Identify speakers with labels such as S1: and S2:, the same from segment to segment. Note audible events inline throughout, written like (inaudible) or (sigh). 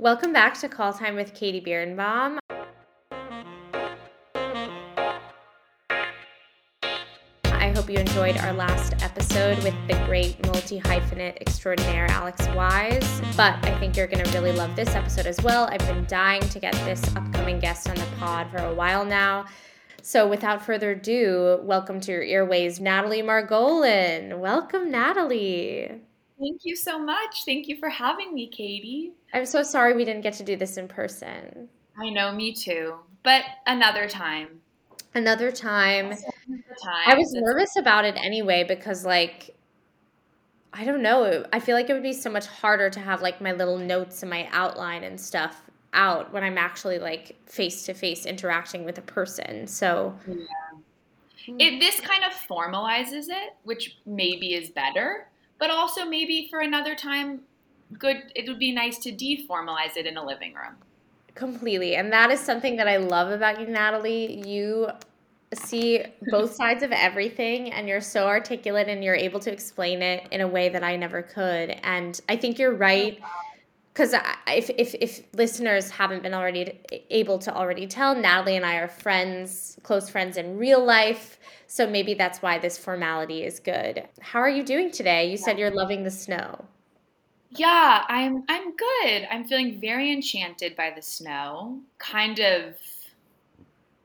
S1: Welcome back to Call Time with Katie Birnbaum. I hope you enjoyed our last episode with the great multi hyphenate extraordinaire Alex Wise. But I think you're going to really love this episode as well. I've been dying to get this upcoming guest on the pod for a while now. So, without further ado, welcome to your earways, Natalie Margolin. Welcome, Natalie.
S2: Thank you so much. Thank you for having me, Katie.
S1: I'm so sorry we didn't get to do this in person.
S2: I know, me too. But another time.
S1: Another time. Another time. I was nervous about it anyway because, like, I don't know. I feel like it would be so much harder to have like my little notes and my outline and stuff out when I'm actually like face to face interacting with a person. So, yeah. Hmm.
S2: It, this kind of formalizes it, which maybe is better but also maybe for another time good it would be nice to deformalize it in a living room.
S1: Completely. And that is something that i love about you natalie. You see (laughs) both sides of everything and you're so articulate and you're able to explain it in a way that i never could. And i think you're right because if, if, if listeners haven't been already able to already tell natalie and i are friends close friends in real life so maybe that's why this formality is good. How are you doing today? You said you're loving the snow.
S2: Yeah, I'm I'm good. I'm feeling very enchanted by the snow. Kind of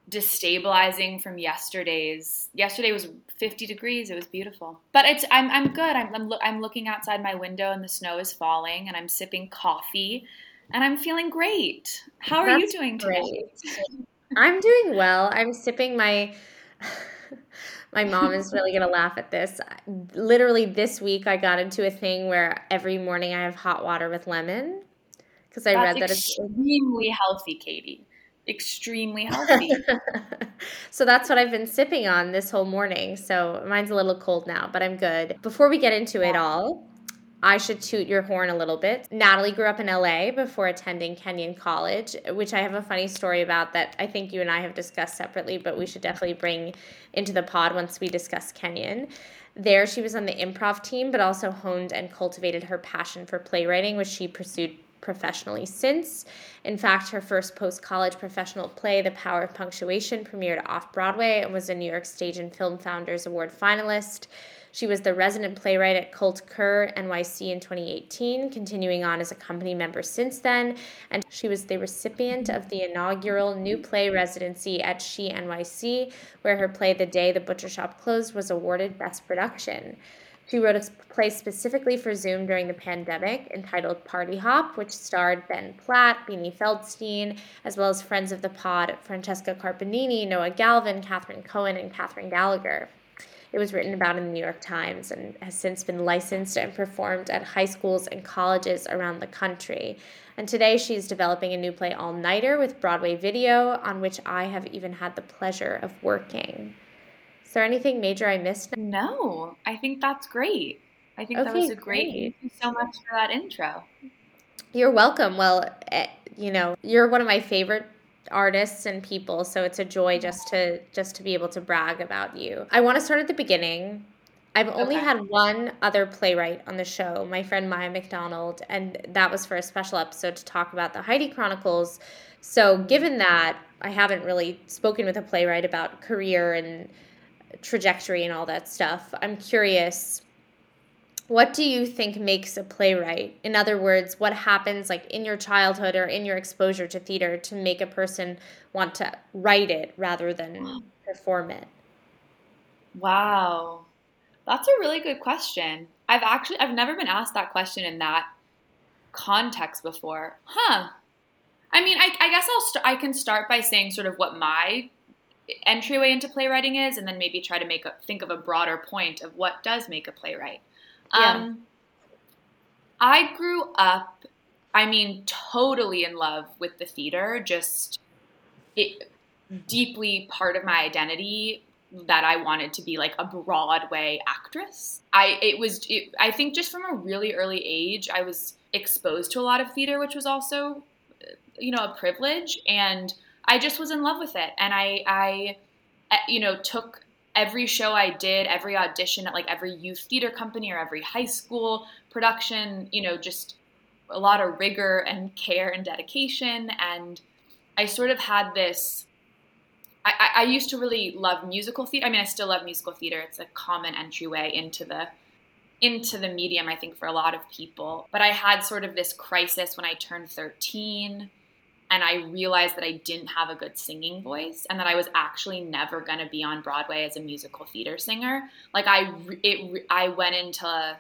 S2: destabilizing from yesterday's. Yesterday was 50 degrees. It was beautiful. But it's I'm I'm good. I'm I'm, lo- I'm looking outside my window and the snow is falling and I'm sipping coffee and I'm feeling great. How are That's you doing today?
S1: I'm doing well. I'm sipping my my mom is really going to laugh at this. Literally, this week I got into a thing where every morning I have hot water with lemon because I
S2: That's
S1: read that
S2: it's extremely healthy, Katie. Extremely healthy. (laughs)
S1: so that's what I've been sipping on this whole morning. So mine's a little cold now, but I'm good. Before we get into it all, I should toot your horn a little bit. Natalie grew up in LA before attending Kenyon College, which I have a funny story about that I think you and I have discussed separately, but we should definitely bring into the pod once we discuss Kenyon. There, she was on the improv team, but also honed and cultivated her passion for playwriting, which she pursued professionally since. In fact, her first post college professional play, The Power of Punctuation, premiered off Broadway and was a New York Stage and Film Founders Award finalist. She was the resident playwright at Colt Coeur NYC in 2018, continuing on as a company member since then. And she was the recipient of the inaugural New Play residency at She NYC, where her play The Day the Butcher Shop Closed was awarded Best Production. She wrote a play specifically for Zoom during the pandemic entitled Party Hop, which starred Ben Platt, Beanie Feldstein, as well as friends of the pod Francesca Carpanini, Noah Galvin, Catherine Cohen, and Kathryn Gallagher. It was written about in the New York Times and has since been licensed and performed at high schools and colleges around the country. And today she's developing a new play, All Nighter, with Broadway video, on which I have even had the pleasure of working. Is there anything major I missed?
S2: No, I think that's great. I think okay, that was a great. great. Thank you so much for that intro.
S1: You're welcome. Well, eh, you know, you're one of my favorite artists and people so it's a joy just to just to be able to brag about you. I want to start at the beginning. I've only okay. had one other playwright on the show my friend maya mcdonald and that was for a special episode to talk about the heidi chronicles. So given that i haven't really spoken with a playwright about career and trajectory and all that stuff i'm curious what do you think makes a playwright? In other words, what happens like in your childhood or in your exposure to theater to make a person want to write it rather than (gasps) perform it?
S2: Wow. That's a really good question. I've actually I've never been asked that question in that context before. Huh. I mean, I, I guess I'll st- I can start by saying sort of what my entryway into playwriting is, and then maybe try to make a think of a broader point of what does make a playwright. Yeah. Um, I grew up, I mean, totally in love with the theater, just it deeply part of my identity that I wanted to be like a Broadway actress. I it was it, I think just from a really early age I was exposed to a lot of theater which was also you know a privilege and I just was in love with it and I I eh, you know took every show I did, every audition at like every youth theater company or every high school production, you know, just a lot of rigor and care and dedication. And I sort of had this. I, I used to really love musical theater. I mean, I still love musical theater. It's a common entryway into the into the medium, I think, for a lot of people. But I had sort of this crisis when I turned 13 and I realized that I didn't have a good singing voice and that I was actually never going to be on Broadway as a musical theater singer. Like I it I went into a,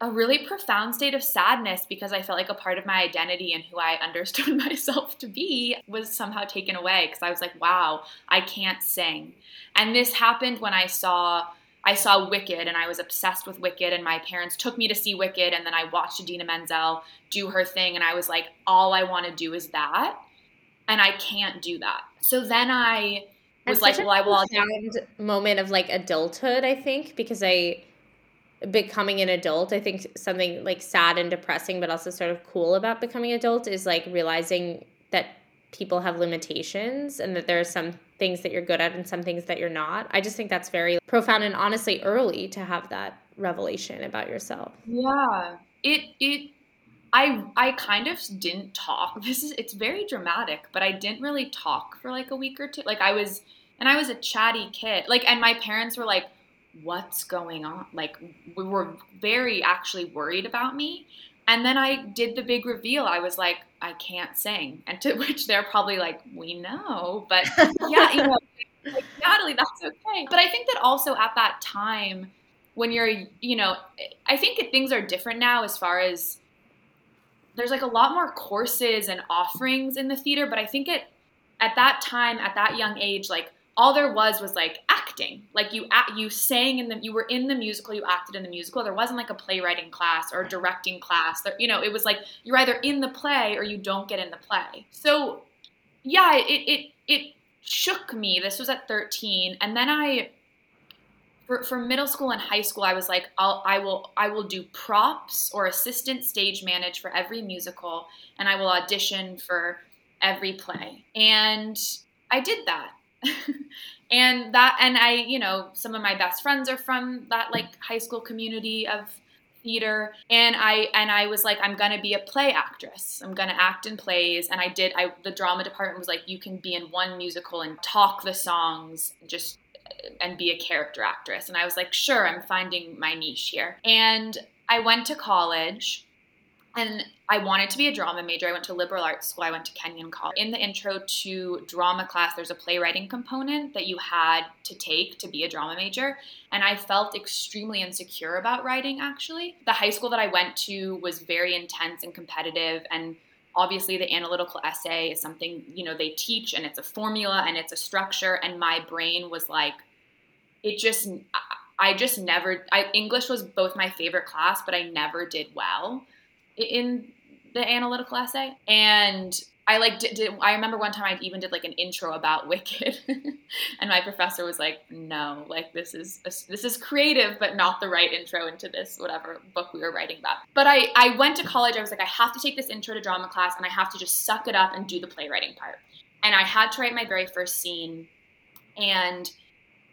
S2: really profound state of sadness because I felt like a part of my identity and who I (laughs) understood myself to be was somehow taken away because I was like, wow, I can't sing. And this happened when I saw I saw Wicked and I was obsessed with Wicked, and my parents took me to see Wicked, and then I watched Idina Menzel do her thing, and I was like, all I want to do is that, and I can't do that. So then I was like, well, I will.
S1: moment of like adulthood, I think, because I becoming an adult i think something like sad and depressing but also sort of cool about becoming adult is like realizing that people have limitations and that there are some things that you're good at and some things that you're not. I just think that's very profound and honestly early to have that revelation about yourself.
S2: Yeah. It it I I kind of didn't talk. (laughs) This is it's very dramatic, but I didn't really talk for like a week or two. Like I was and I was a chatty kid. Like and my parents were like what's going on? Like we were very actually worried about me. And then I did the big reveal. I was like, I can't sing. And to (laughs) which they're probably like, we know. But yeah, you know, like, Natalie, that's okay. But I think that also at that time, when you're, you know, I think things are different now as far as there's like a lot more courses and offerings in the theater. But I think it, at that time, at that young age, like all there was was like acting. Like you you sang in the you were in the musical you acted in the musical. There wasn't like a playwriting class or directing class. There, you know it was like you're either in the play or you don't get in the play. So yeah it it it shook me. This was at 13 and then i for, for middle school and high school i was like I'll, i will i will do props or assistant stage manage for every musical and i will audition for every play. And i did that (laughs) and that and i you know some of my best friends are from that like high school community of theater. And i and i was like i'm gonna be a play actress. I'm gonna act in plays. And i did i the drama department was like you can be in one musical and talk the songs just and be a character actress. And i was like sure i'm finding my niche here. And i went to college and I wanted to be a drama major. I went to liberal arts school. I went to Kenyon College. In the intro to drama class, there's a playwriting component that you had to take to be a drama major. And I felt extremely insecure about writing, actually. The high school that I went to was very intense and competitive. And obviously, the analytical essay is something, you know, they teach and it's a formula and it's a structure. And my brain was like, it just, I just never, I, English was both my favorite class, but I never did well in the analytical essay and I like did, did, I remember one time I even did like an intro about (laughs) Wicked, and my professor was like, "No, like this is a, this is creative, but not the right intro into this whatever book we were writing about." But I I went to college. I was like, I have to take this intro to drama class, and I have to just suck it up and do the playwriting part. And I had to write my very first scene, and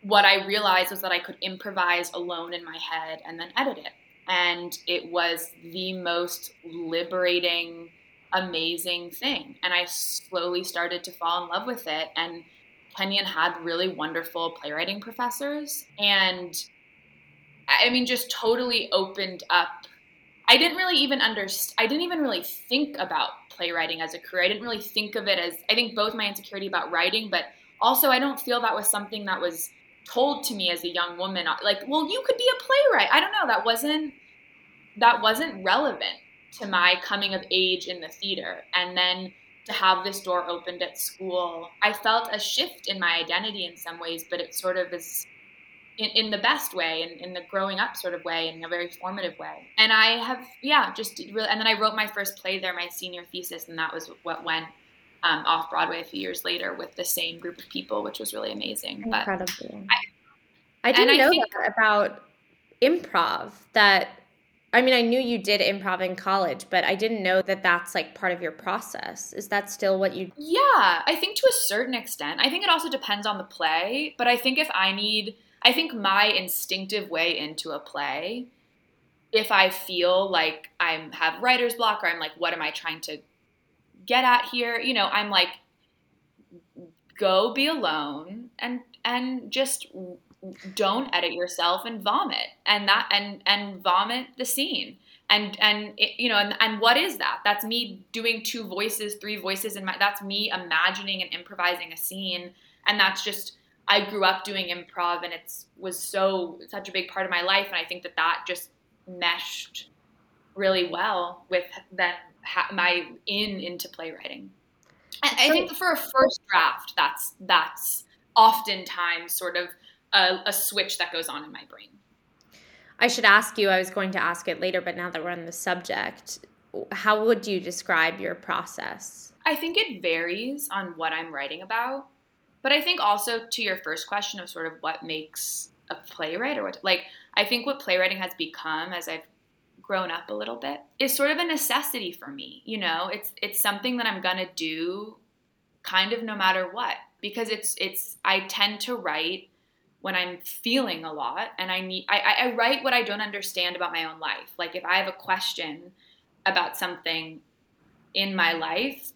S2: what I realized was that I could improvise alone in my head and then edit it and it was the most liberating amazing thing. And i slowly started to fall in love with it. And kenyon had really wonderful playwriting professors. And i mean just totally opened up. I didn't really even understand i didn't even really think about playwriting as a career. I didn't really think of it as i think both my insecurity about writing but also i don't feel that was something that was told to me as a young woman uh, like well you could be a playwright i don't know that wasn't that wasn't relevant to my coming of age in the theater. And then to have this door opened at school, I felt a shift in my identity in some ways, but it sort of is in, in the best way and in, in the growing up sort of way in a very formative way. And I have, yeah, just really, and then I wrote my first play there, my senior thesis, and that was what went um, off Broadway a few years later with the same group of people, which was really amazing.
S1: Incredible. I, I didn't know think, about improv that I mean, I knew you did improv in college, but I didn't know that that's like part of your process. Is that still what you
S2: Yeah, I think to a certain extent. I think it also depends on the play, but I think if I need I think my instinctive way into a play if I feel like I have writer's block or I'm like, what am I trying to get at here? You know, I'm like, go be alone and and just don't edit yourself and vomit. And that and and vomit the scene. And and it, you know and, and what is that? That's me doing two voices three voices my that's me imagining and improvising a scene. And that's just i grew up doing improv and it's was so such a big part of my life. And i think that that just meshed really well with then my in into playwriting and i think for a first draft that's that's oftentimes sort of a, a switch that goes on in my brain.
S1: I should ask you, I was going to ask it later, but now that we're on the subject, how would you describe your process?
S2: I think it varies on what I'm writing about. But I think also to your first question of sort of what makes a playwright or what, like, I think what playwriting has become as I've grown up a little bit is sort of a necessity for me. You know, it's it's something that I'm gonna do kind of no matter what because it's it's I tend to write when I'm feeling a lot and I need I, I write what I don't understand about my own life. Like if I have a question about something in my life,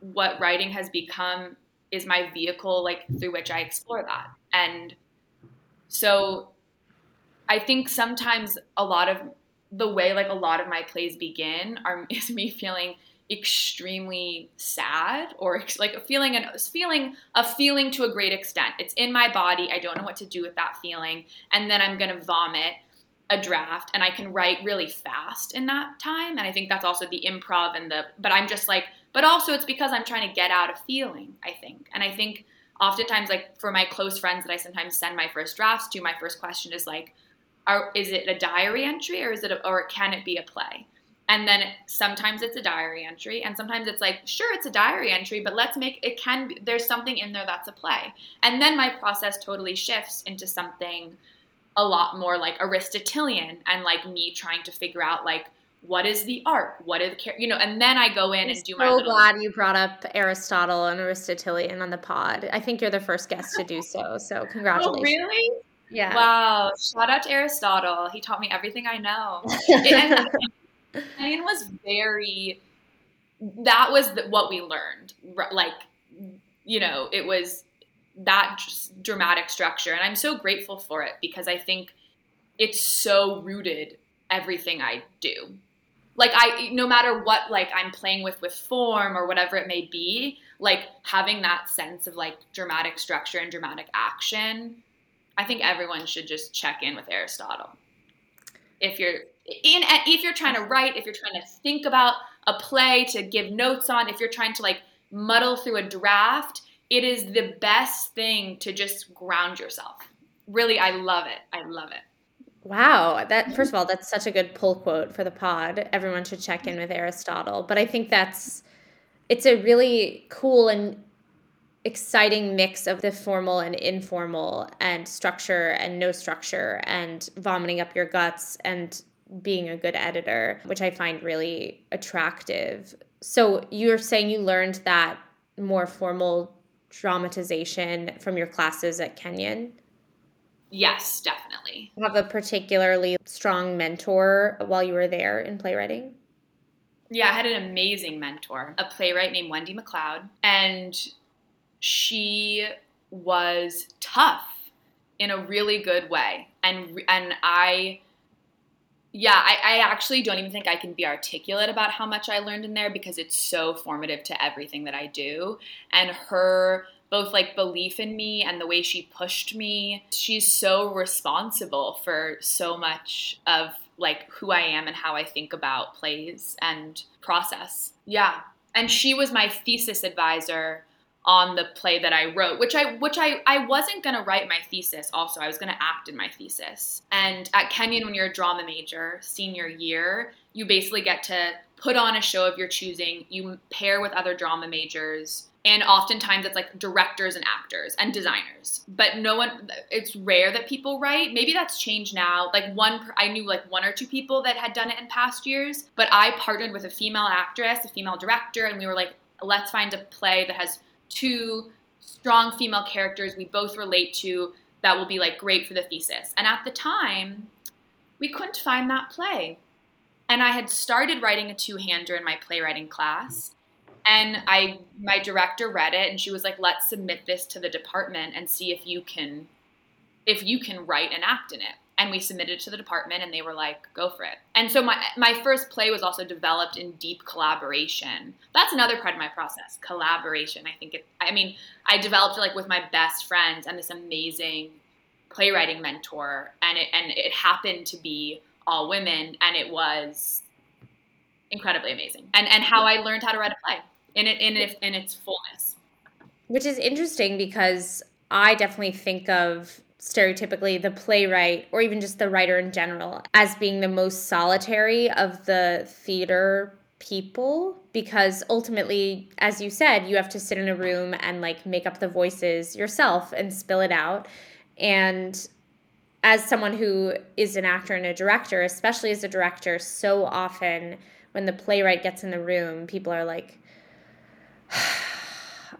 S2: what writing has become is my vehicle like through which I explore that. And so I think sometimes a lot of the way like a lot of my plays begin are (laughs) is me feeling extremely sad or like feeling and feeling a feeling to a great extent. It's in my body. I don't know what to do with that feeling, and then I'm gonna vomit a draft, and I can write really fast in that time. And I think that's also the improv and the. But I'm just like, but also it's because I'm trying to get out a feeling. I think, and I think oftentimes like for my close friends that I sometimes send my first drafts to, my first question is like, are, is it a diary entry or is it a, or can it be a play? and then sometimes it's a diary entry and sometimes it's like sure it's a diary entry but let's make it can be, there's something in there that's a play. And then my process totally shifts into something a lot more like aristotelian and like me trying to figure out like what is the arc what is the you know and then i go in I'm and do
S1: so
S2: my
S1: so glad you brought up aristotle and aristotelian on the pod. I think you're the first guest to do so so congratulations (laughs)
S2: oh really
S1: yeah
S2: wow shout out to aristotle he taught me everything i know (laughs) Ryan was very. That was the, what we learned. Like, you know, it was that dramatic structure, and I'm so grateful for it because I think it's so rooted everything I do. Like I, no matter what, like I'm playing with with form or whatever it may be, like having that sense of like dramatic structure and dramatic action. I think everyone should just check in with Aristotle if you're in if you're trying to write, if you're trying to think about a play to give notes on, if you're trying to like muddle through a draft, it is the best thing to just ground yourself. Really, I love it. I love it.
S1: Wow, that first of all, that's such a good pull quote for the pod. Everyone should check in with Aristotle. But I think that's it's a really cool and exciting mix of the formal and informal and structure and no structure and vomiting up your guts and being a good editor, which I find really attractive. So you're saying you learned that more formal dramatization from your classes at Kenyon?
S2: Yes, definitely.
S1: You have a particularly strong mentor while you were there in playwriting?
S2: Yeah, I had an amazing mentor, a playwright named Wendy MacLeod, and she was tough in a really good way. And and I yeah, I, I, actually don't even think I can be articulate about how much I learned in there because it's so formative to everything that I do. And her both like belief in me and the way she pushed me, she's so responsible for so much of like who I am and how I think about plays and process. Yeah. And she was my thesis advisor on the play that I wrote, which I which I I wasn't gonna write my thesis. Also, I was gonna act in my thesis. And at Kenyon, when you're a drama major, senior year, you basically get to put on a show of your choosing. You pair with other drama majors, and oftentimes it's like directors and actors and designers. But no one. It's rare that people write. Maybe that's changed now. Like one, I knew like one or two people that had done it in past years. But I partnered with a female actress, a female director, and we were like, let's find a play that has two strong female characters we both relate to that will be like great for the thesis. And at the time, we couldn't find that play. And I had started writing a two-hander in my playwriting class. And I my director read it and she was like, let's submit this to the department and see if you can if you can write and act in it and we submitted to the department and they were like go for it. And so my my first play was also developed in deep collaboration. That's another part of my process collaboration. I think it i mean i developed like with my best friends and this amazing playwriting mentor and it and it happened to be all women and it was incredibly amazing. And and how i learned how to write a play in it in in its fullness.
S1: Which is interesting because i definitely think of stereotypically the playwright or even just the writer in general as being the most solitary of the theater people because ultimately as you said you have to sit in a room and like make up the voices yourself and spill it out. And as someone who is an actor and a director especially as a director so often when the playwright gets in the room people are like (sighs)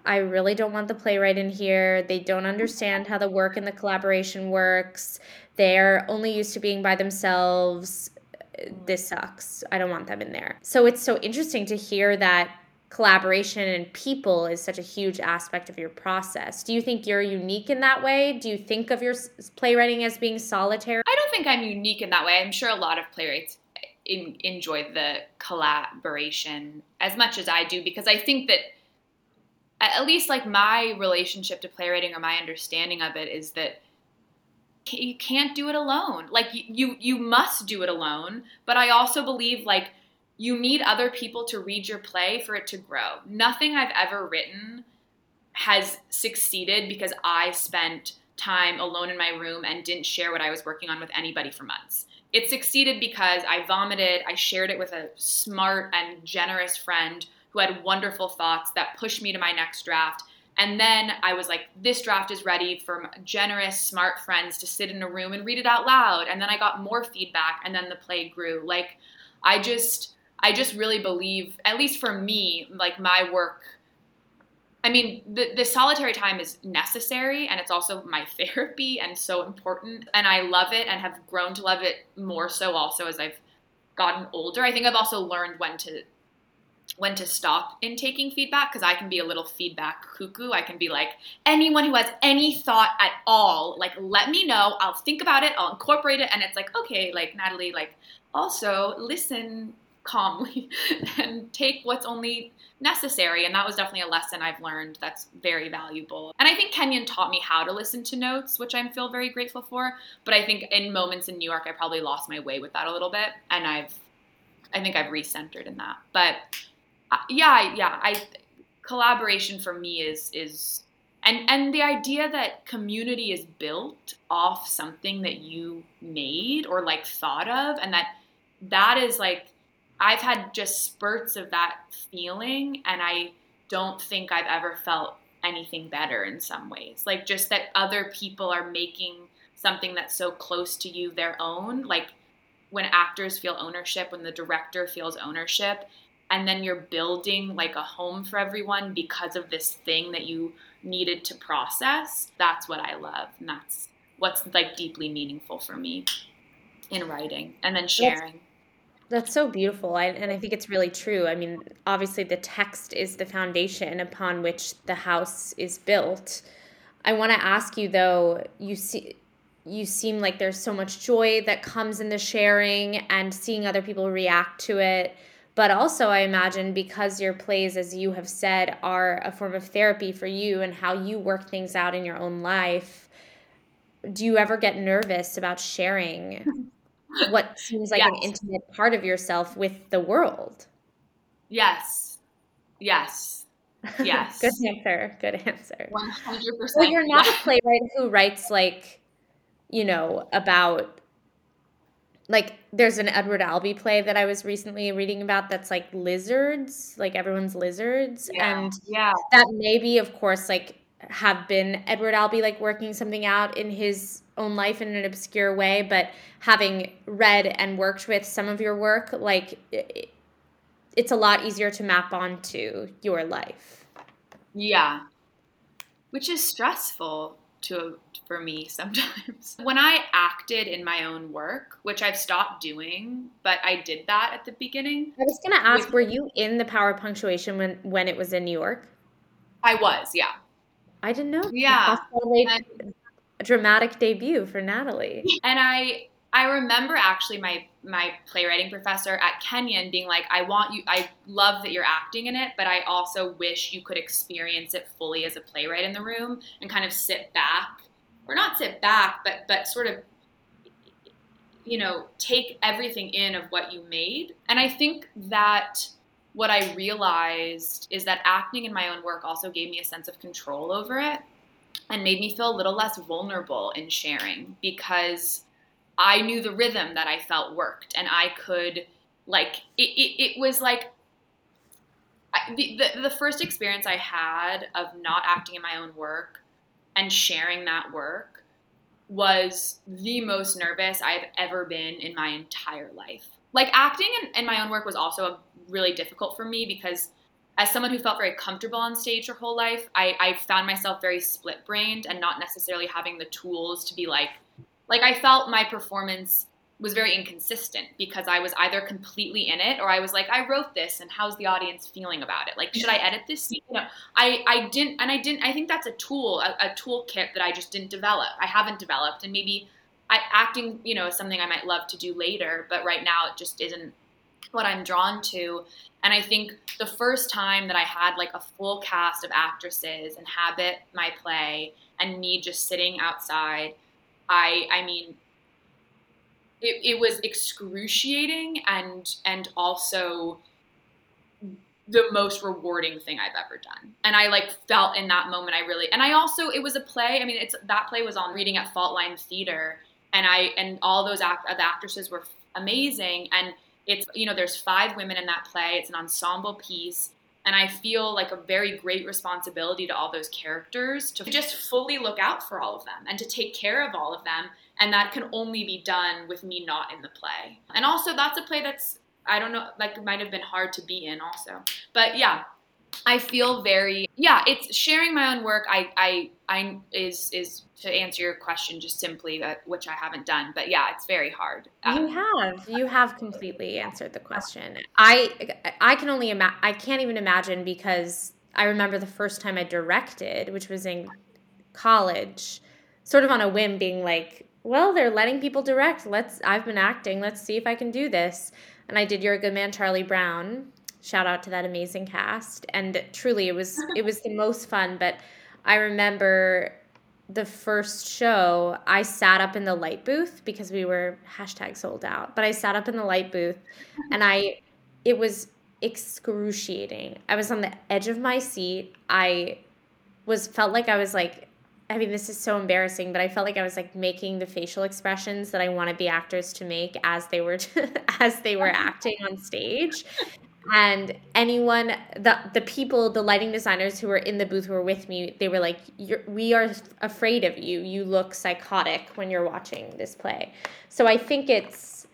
S1: I really don't want the playwright in here. They don't understand how the work and the collaboration works. They're only used to being by themselves. This sucks. I don't want them in there. So it's so interesting to hear that collaboration and people is such a huge aspect of your process. Do you think you're unique in that way? Do you think of your playwriting as being solitary?
S2: I don't think I'm unique in that way. I'm sure a lot of playwrights eh, in, enjoy the collaboration as much as I do because I think that at least like my relationship to playwriting or my understanding of it is that you can't do it alone. Like you you must do it alone, but I also believe like you need other people to read your play for it to grow. Nothing I've ever written has succeeded because I spent time alone in my room and didn't share what I was working on with anybody for months. It succeeded because I vomited, I shared it with a smart and generous friend who had wonderful thoughts that pushed me to my next draft. And then I was like, this draft is ready for generous, smart friends to sit in a room and read it out loud. And then I got more feedback, and then the play grew. Like, I just, I just really believe, at least for me, like my work. I mean, the, the solitary time is necessary and it's also my (laughs) therapy and so important. And I love it and have grown to love it more so also as I've gotten older. I think I've also learned when to when to stop in taking feedback because I can be a little feedback cuckoo. I can be like, anyone who has any thought at all, like, let me know. I'll think about it, I'll incorporate it. And it's like, okay, like, Natalie, like, also listen calmly (laughs) and take what's only necessary. And that was definitely a lesson I've learned that's very valuable. And I think Kenyon taught me how to listen to notes, which I feel very grateful for. But I think in moments in New York, I probably lost my way with that a little bit. And I've, I think I've recentered in that. But yeah, yeah. I collaboration for me is is and and the idea that community is built off something that you made or like thought of, and that that is like I've had just spurts of that feeling, and I don't think I've ever felt anything better in some ways. Like just that other people are making something that's so close to you their own. Like when actors feel ownership, when the director feels ownership, and then you're building like a home for everyone because of this thing that you needed to process that's what i love and that's what's like deeply meaningful for me in writing and then sharing.
S1: That's, that's so beautiful I, and i think it's really true i mean obviously the text is the foundation upon which the house is built. I want to ask you though you see you seem like there's so much joy that comes in the sharing and seeing other people react to it but also, I imagine because your plays, as you have said, are a form of therapy for you and how you work things out in your own life, do you ever get nervous about sharing (laughs) what seems like yes. an intimate part of yourself with the world?
S2: Yes. Yes. Yes. (laughs)
S1: Good answer. Good answer.
S2: 100%.
S1: Well, you're not a playwright who writes like, you know, about like there's an Edward Albee play that I was recently reading about that's like lizards, like everyone's lizards. Yeah. And
S2: yeah.
S1: that maybe of course like have been Edward Albee like working something out in his own life in an obscure way, but having read and worked with some of your work, like it, it's a lot easier to map onto your life.
S2: Yeah. Which is stressful. To for me (laughs) sometimes. When I acted in my own work, which I've stopped doing, but I did that at the beginning.
S1: I was going to ask, were you in the Power Punctuation when when it was in New York?
S2: I was, yeah.
S1: I didn't know.
S2: Yeah.
S1: And, dramatic debut for Natalie. (laughs)
S2: And I I remember actually my my playwriting professor at Kenyon being like, I want you I love that you're acting in it, but I also wish you could experience it fully as a playwright in the room and kind of sit back. Or not sit back, but but sort of you know, take everything in of what you made. And I think that what I realized is that acting in my own work also gave me a sense of control over it and made me feel a little less vulnerable in sharing because I knew the rhythm that I felt worked and I could like it, it, it was like the, the, first experience I had of not acting in my own work and sharing that work was the most nervous I've ever been in my entire life. Like acting in, in my own work was also really difficult for me because as someone who felt very comfortable on stage her whole life, I, I found myself very split brained and not necessarily having the tools to be like, like I felt my performance was very inconsistent because I was either completely in it or I was like, I wrote this and how's the audience feeling about it? Like, should I edit this? scene? You know, I, I didn't, and I didn't, I think that's a tool, a, a toolkit that I just didn't develop. I haven't developed and maybe I, acting, you know, is something I might love to do later, but right now it just isn't what I'm drawn to. And I think the first time that I had like a full cast of actresses inhabit my play and me just sitting outside, I I mean it, it was excruciating and and also the most rewarding thing I've ever done. And I like felt in that moment I really and I also it was a play. I mean it's that play was on reading at Fault Line Theater and I and all those act, the actresses were amazing and it's, you know, there's five women in that play, it's an ensemble piece. And I feel like a very great responsibility to all those characters to just fully look out for all of them and to take care of all of them. And that can only be done with me not in the play. And also, that's a play that's, I don't know, like might have been hard to be in also. But yeah, I feel very yeah. It's sharing my own work. I I I is is to answer your question just simply that which I haven't done. But yeah, it's very hard.
S1: Um, you have you have completely answered the question. I I can only imagine. I can't even imagine because I remember the first time I directed, which was in college, sort of on a whim, being like, well, they're letting people direct. Let's. I've been acting. Let's see if I can do this. And I did You're a Good Man, Charlie Brown shout out to that amazing cast. And truly it was it was the most fun. But i remember the first show i sat up in the light booth because we were hashtag sold out. But i sat up in the light booth and i it was excruciating. I was on the edge of my seat. I was felt like i was like I mean, this is so embarrassing, but I felt like I was like making the facial expressions that I wanted the actors to make as they were (laughs) as they were acting on stage, and anyone the the people the lighting designers who were in the booth who were with me they were like we are afraid of you. You look psychotic when you're watching this play. So i think it's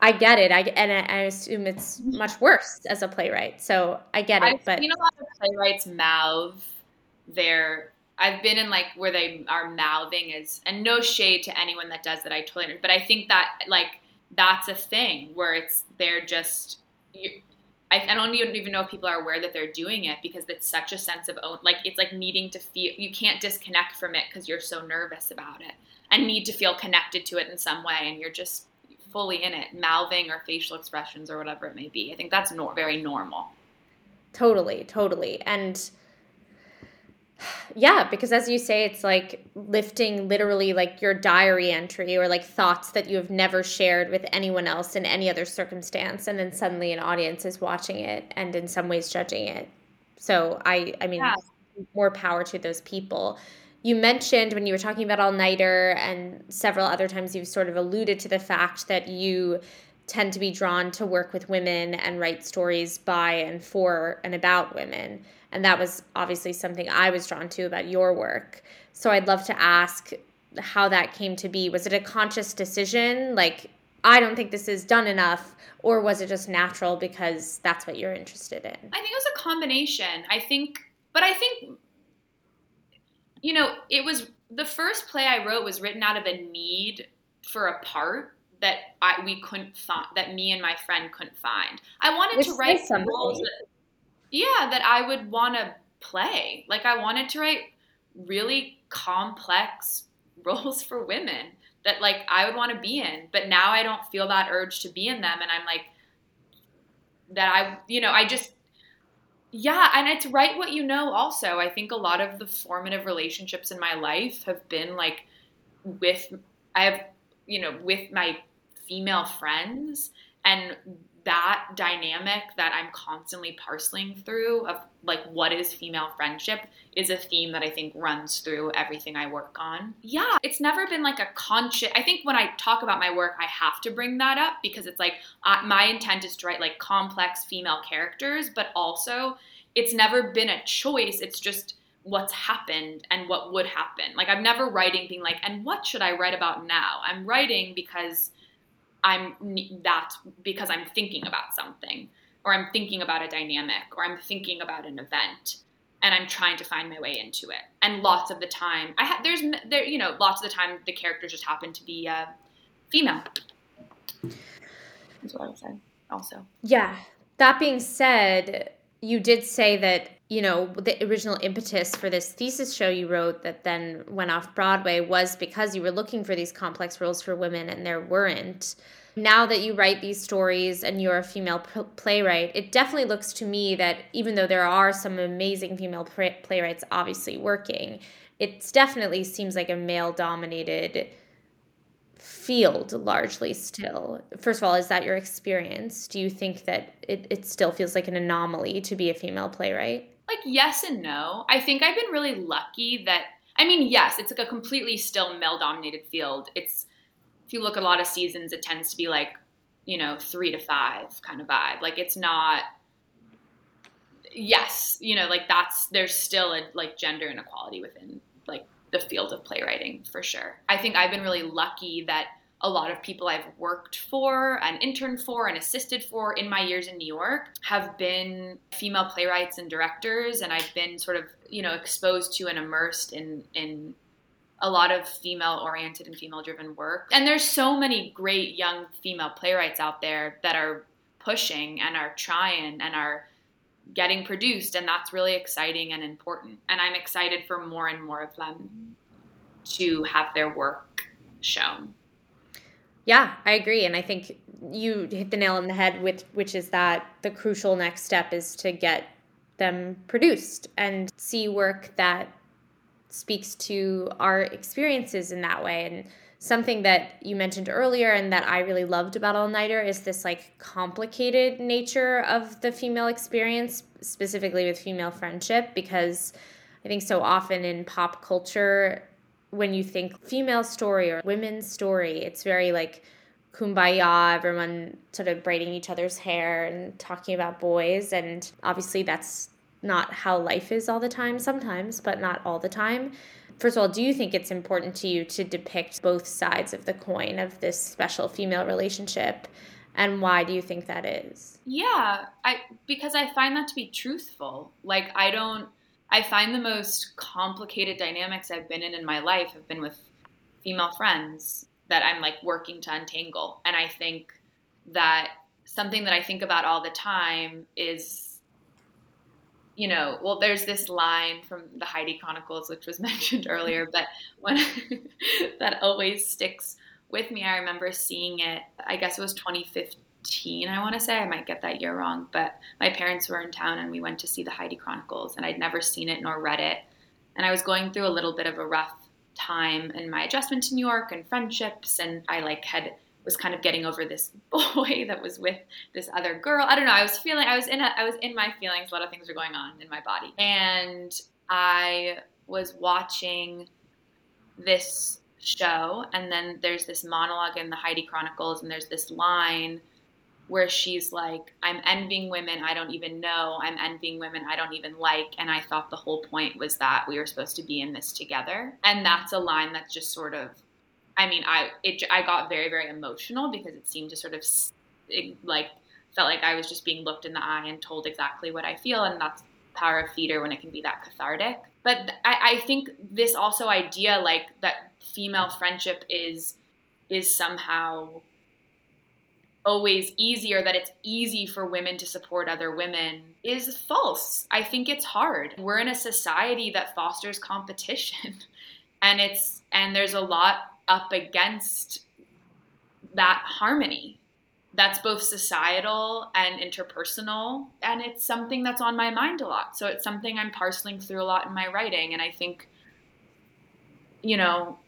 S1: i get it. I and i assume it's mm-hmm. much worse as a playwright. So i get it
S2: I've
S1: but
S2: seen a lot of playwrights mouth their I've been in like where they are mouthing is and no shade to anyone that does that I totally understand. But I think that like that's a thing where it's they're just I, I don't even know if people are aware that they're doing it because it's such a sense of own like it's like needing to feel you can't disconnect from it because you're so nervous about it and need to feel connected to it in some way and you're just fully in it mouthing or facial expressions or whatever it may be. I think that's nor- very normal.
S1: Totally totally. And yeah, because as you say, it's like lifting literally like your diary entry or like thoughts that you have never shared with anyone else in any other circumstance. And then suddenly an audience is watching it and in some ways judging it. So I, I mean, yeah. more power to those people. You mentioned when you were talking about All Nighter and several other times you've sort of alluded to the fact that you tend to be drawn to work with women and write stories by and for and about women. And that was obviously something I was drawn to about your work. So I'd love to ask how that came to be. Was it a conscious decision? Like, I don't think this is done enough. Or was it just natural because that's what you're interested in?
S2: I think it was a combination. I think, but I think, you know, it was the first play I wrote was written out of a need for a part that I we couldn't find that me and my friend couldn't find. I wanted
S1: Which
S2: to write
S1: something.
S2: roles that, yeah, that I would want to play. Like I wanted to write really complex (laughs) roles for women that like I would want to be in, but now I don't feel that urge to be in them and I'm like that I you know, I just yeah, and it's right what you know also. I think a lot of the formative relationships in my life have been like with I have, you know, with my female friends and that dynamic that I'm constantly parceling through of like what is female friendship is a theme that I think runs through everything I work on. Yeah, it's never been like a conscious. I think when I talk about my work, I have to bring that up because it's like my intent is to write like complex female characters, but also it's never been a choice. It's just what's happened and what would happen. Like I'm never writing being like, and what should I write about now? I'm writing because I'm that because I'm thinking about something or I'm thinking about a dynamic or I'm thinking about an event and I'm trying to find my way into it. And lots of the time, I ha- there's there you know lots of the time the characters just happen to be uh, female. That's what I say. Also,
S1: Yeah. That being said, you did say that, you know, the original impetus for this thesis show you wrote that then went off Broadway was because you were looking for these complex roles for women and there weren't. Now that you write these stories and you're a female playwright, it definitely looks to me that even though there are some amazing female playwrights obviously working, it definitely seems like a male dominated field largely still. First of all, is that your experience? Do you think that it, it still feels like an anomaly to be a female playwright?
S2: Like yes and no. I think I've been really lucky that I mean, yes, it's like a completely still male dominated field. It's if you look at a lot of seasons, it tends to be like, you know, three to five kind of vibe. Like it's not yes, you know, like that's there's still a like gender inequality within like the field of playwriting for sure. I think I've been really lucky that a lot of people I've worked for and interned for and assisted for in my years in New York have been female playwrights and directors and I've been sort of, you know, exposed to and immersed in in a lot of female oriented and female driven work. And there's so many great young female playwrights out there that are pushing and are trying and are getting produced and that's really exciting and important. And I'm excited for more and more of them to have their work shown.
S1: Yeah, I agree. And I think you hit the nail on the head with which is that the crucial next step is to get them produced and see work that speaks to our experiences in that way. And something that you mentioned earlier and that I really loved about All Nighter is this like complicated nature of the female experience, specifically with female friendship, because I think so often in pop culture, when you think female story or women's story, it's very like kumbaya, everyone sort of braiding each other's hair and talking about boys. And obviously, that's not how life is all the time, sometimes, but not all the time. First of all, do you think it's important to you to depict both sides of the coin of this special female relationship? And why do you think that is?
S2: Yeah, I because I find that to be truthful. Like I don't I find the most complicated dynamics I've been in in my life have been with female friends that I'm like working to untangle. And I think that something that I think about all the time is you know, well, there's this line from the Heidi Chronicles, which was (laughs) mentioned earlier, but when (laughs) that always sticks with me. I remember seeing it, I guess it was 2015, I want to say. I might get that year wrong, but my parents were in town and we went to see the Heidi Chronicles, and I'd never seen it nor read it. And I was going through a little bit of a rough time in my adjustment to New York and friendships, and I like had was kind of getting over this (laughs) boy that was with this other girl. I don't know. I was feeling I was in a, I was in my feelings. A lot of things were going on in my body. And I was watching this show and then there's this monologue in the Heidi Chronicles and there's this line where she's like I'm envying women I don't even know. I'm envying women I don't even like and I thought the whole point was that we were supposed to be in this together. And that's a line that's just sort of I mean, I it I got very very emotional because it seemed to sort of it, like felt like I was just being looked in the eye and told exactly what I feel, and that's power of theater when it can be that cathartic. But I, I think this also idea like that female friendship is is somehow always easier that it's easy for women to support other women is false. I think it's hard. We're in a society that fosters competition (laughs) and it's and there's a lot up against that harmony. That's both societal and interpersonal and it's something that's on my mind a lot. So it's something I'm parceling through a lot in my writing and I think you know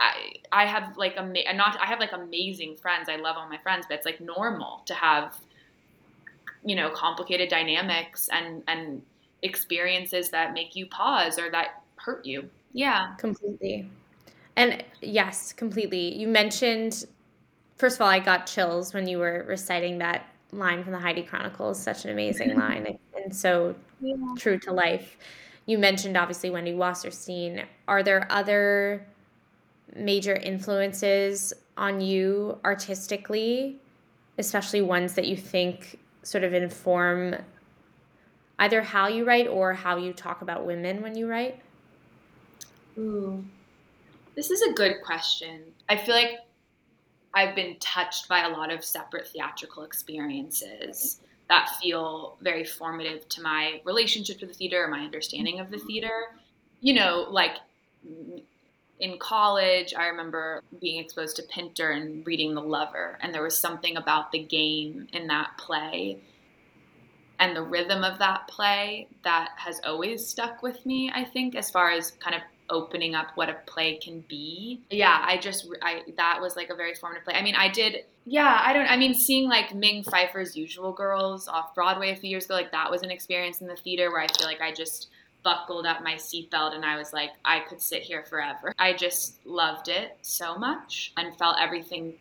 S2: I I have like a not I have like amazing friends. I love all my friends, but it's like normal to have you know complicated dynamics and and experiences that make you pause or that hurt you. Yeah,
S1: completely. And yes, completely. You mentioned first of all, I got chills when you were reciting that line from the Heidi Chronicles. Such an amazing (laughs) line and so yeah. true to life. You mentioned obviously Wendy Wasserstein. Are there other major influences on you artistically, especially ones that you think sort of inform either how you write or how you talk about women when you write?
S2: Ooh, this is a good question. I feel like I've been touched by a lot of separate theatrical experiences that feel very formative to my relationship to the theater, my understanding of the theater. You know, like in college, I remember being exposed to Pinter and reading The Lover, and there was something about the game in that play and the rhythm of that play that has always stuck with me, I think, as far as kind of opening up what a play can be. Yeah, I just I that was like a very formative play. I mean, I did yeah, I don't I mean seeing like Ming Peiffer's Usual Girls off Broadway a few years ago, like that was an experience in the theater where I feel like I just buckled up my seatbelt and I was like, I could sit here forever. I just loved it so much and felt everything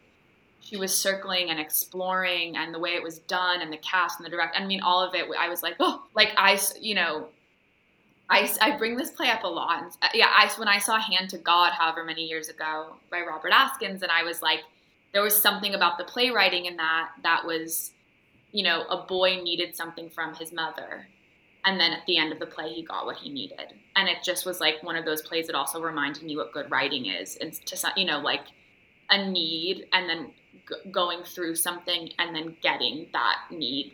S2: she was circling and exploring and the way it was done and the cast and the direct. I mean, all of it, I was like, oh, like I, you know, I, I bring this play up a lot. And, uh, yeah, I, when I saw Hand to God, however many years ago by Robert Askins, and I was like, there was something about the playwriting in that that was, you know, a boy needed something from his mother and then at the end of the play he got what he needed. And it just was like one of those plays that also reminded me what good writing is. And to some you know like a need and then g- going through something and then getting that need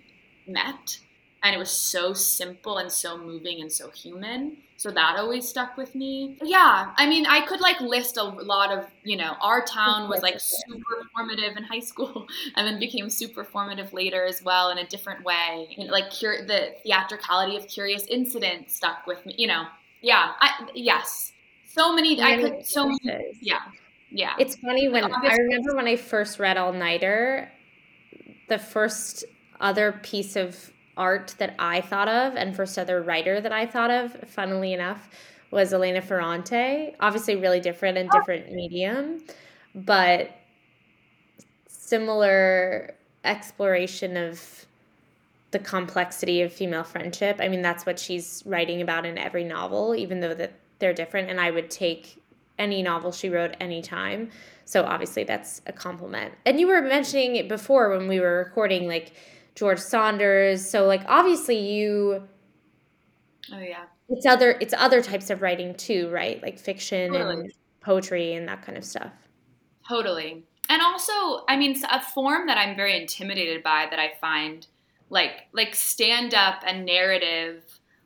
S2: met. And it was so simple and so moving and so human so that always stuck with me. Yeah i mean i could like list a lot of you know our town was like (laughs) super formative in high school (laughs) and then became super formative later as well in a different way. And like cur- the theatricality of curious incident stuck with me you know. Yeah I, yes. So many i could so many yeah yeah.
S1: It's funny when i remember when i first read all nighter the first other piece of art that I thought of and first other writer that I thought of, funnily enough, was Elena Ferrante. Obviously, really different and different medium, but similar exploration of the complexity of female friendship. I mean, that's what she's writing about in every novel, even though that they're different. And I would take any novel she wrote anytime. So obviously, that's a compliment. And you were mentioning it before when we were recording, like George Saunders. So like obviously you
S2: Oh yeah.
S1: It's other it's other types of writing too, right? Like fiction totally. and poetry and that kind of stuff.
S2: Totally. And also, I mean, a form that I'm very intimidated by that I find like like stand up and narrative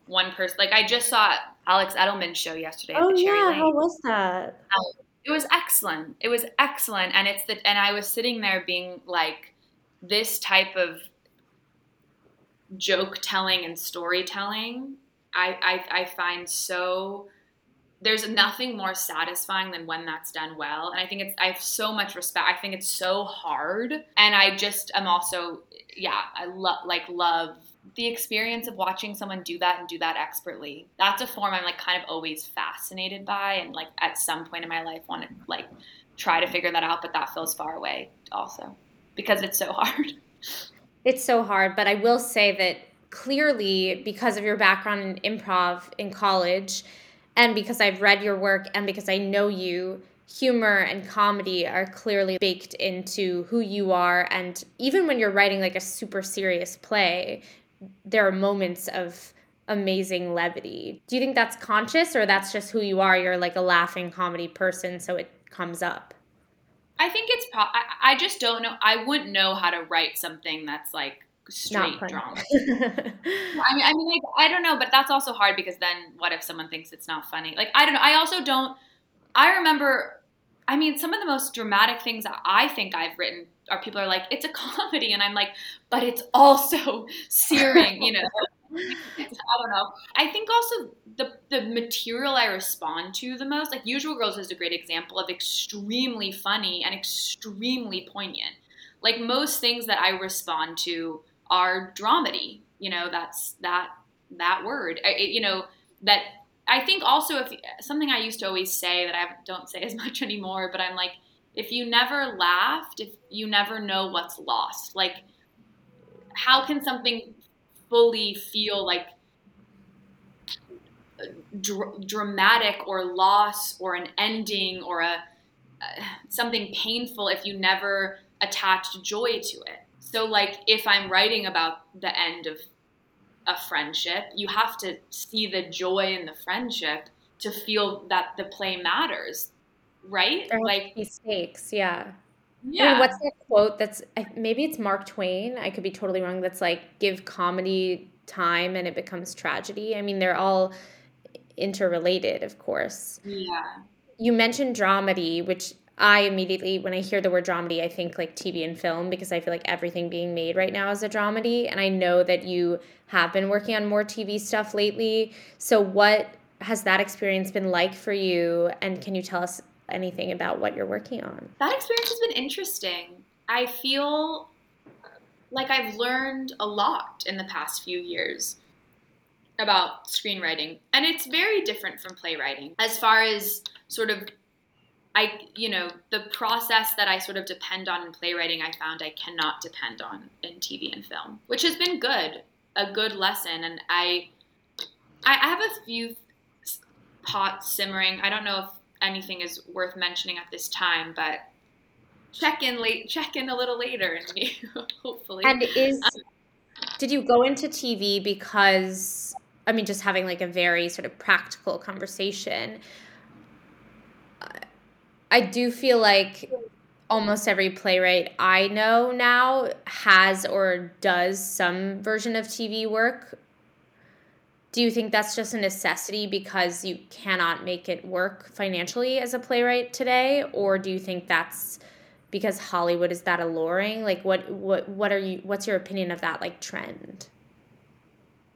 S2: one person like I just saw Alex Edelman's show yesterday.
S1: Oh yeah, Lane. how was that?
S2: Um, it was excellent. It was excellent, and it's the and I was sitting there being like, this type of joke telling and storytelling I, I, I find so there's nothing more satisfying than when that's done well. And i think it's i have so much respect i think it's so hard. And i just am also yeah i love like love the experience of watching someone do that and do that expertly. That's a form i'm like kind of always fascinated by and like at some point in my life want to like try to figure that out but that feels far away also because it's so (laughs) hard
S1: it's so hard, but I will say that clearly because of your background in improv in college and because I've read your work and because I know you, humor and comedy are clearly baked into who you are and even when you're writing like a super serious play, there are moments of amazing levity. Do you think that's conscious or that's just who you are? You're like a laughing comedy person, so it comes up.
S2: I think it's pro- I, I just don't know. I wouldn't know how to write something that's like straight drama. (laughs) I mean, I mean, like, I don't know, but that's also hard because then what if someone thinks it's not funny? Like, I don't know. I also don't. I remember. I mean, some of the most dramatic things I think I've written are people are like, it's a (laughs) comedy, and I'm like, but it's also searing, you know. (laughs) I don't know. I think also the the material I respond to the most, like Usual Girls is a great example of extremely funny and extremely poignant. Like most things that I respond to are dramedy. You know, that's that that word. It, you know that I think also if something I used to always say that I don't say as (laughs) much anymore, but I'm like, if you never laughed, if you never know what's lost, like how can something fully feel like dr- dramatic or loss or an ending or a uh, something painful if you never attached joy to it. So like if I'm writing about the end of a friendship, you have to see the joy in the friendship to feel that the play matters, right?
S1: There like stakes, yeah. Yeah. I mean, what's that quote that's maybe it's Mark Twain, I could be totally wrong, that's like give comedy time and it becomes tragedy. I mean, they're all interrelated, of course.
S2: Yeah.
S1: You mentioned dramedy, which I immediately, when I hear the word dramedy, I think like TV and film because I feel like everything being made right now is a dramedy. And I know that you have been working on more TV stuff lately. So, what has that experience been like for you? And can you tell us anything about what you're working on?
S2: That experience has been interesting. I feel like I've learned a lot in the past few years about screenwriting. And it's very different from playwriting as far as sort of I, you know, the process that I sort of depend on in playwriting, I found I cannot depend on in TV and film, which has been good, a good lesson. And I, I have a few pots simmering. I don't know if anything is worth mentioning at this time, but check in late, check in a little later, (laughs) hopefully.
S1: And is um, did you go into TV because I mean, just having like a very sort of practical conversation? I do feel like almost every playwright I know now has or does some version of TV work. Do you think that's just a necessity because you cannot make it work financially as a playwright today or do you think that's because Hollywood is that alluring? Like what what what are you what's your opinion of that like trend?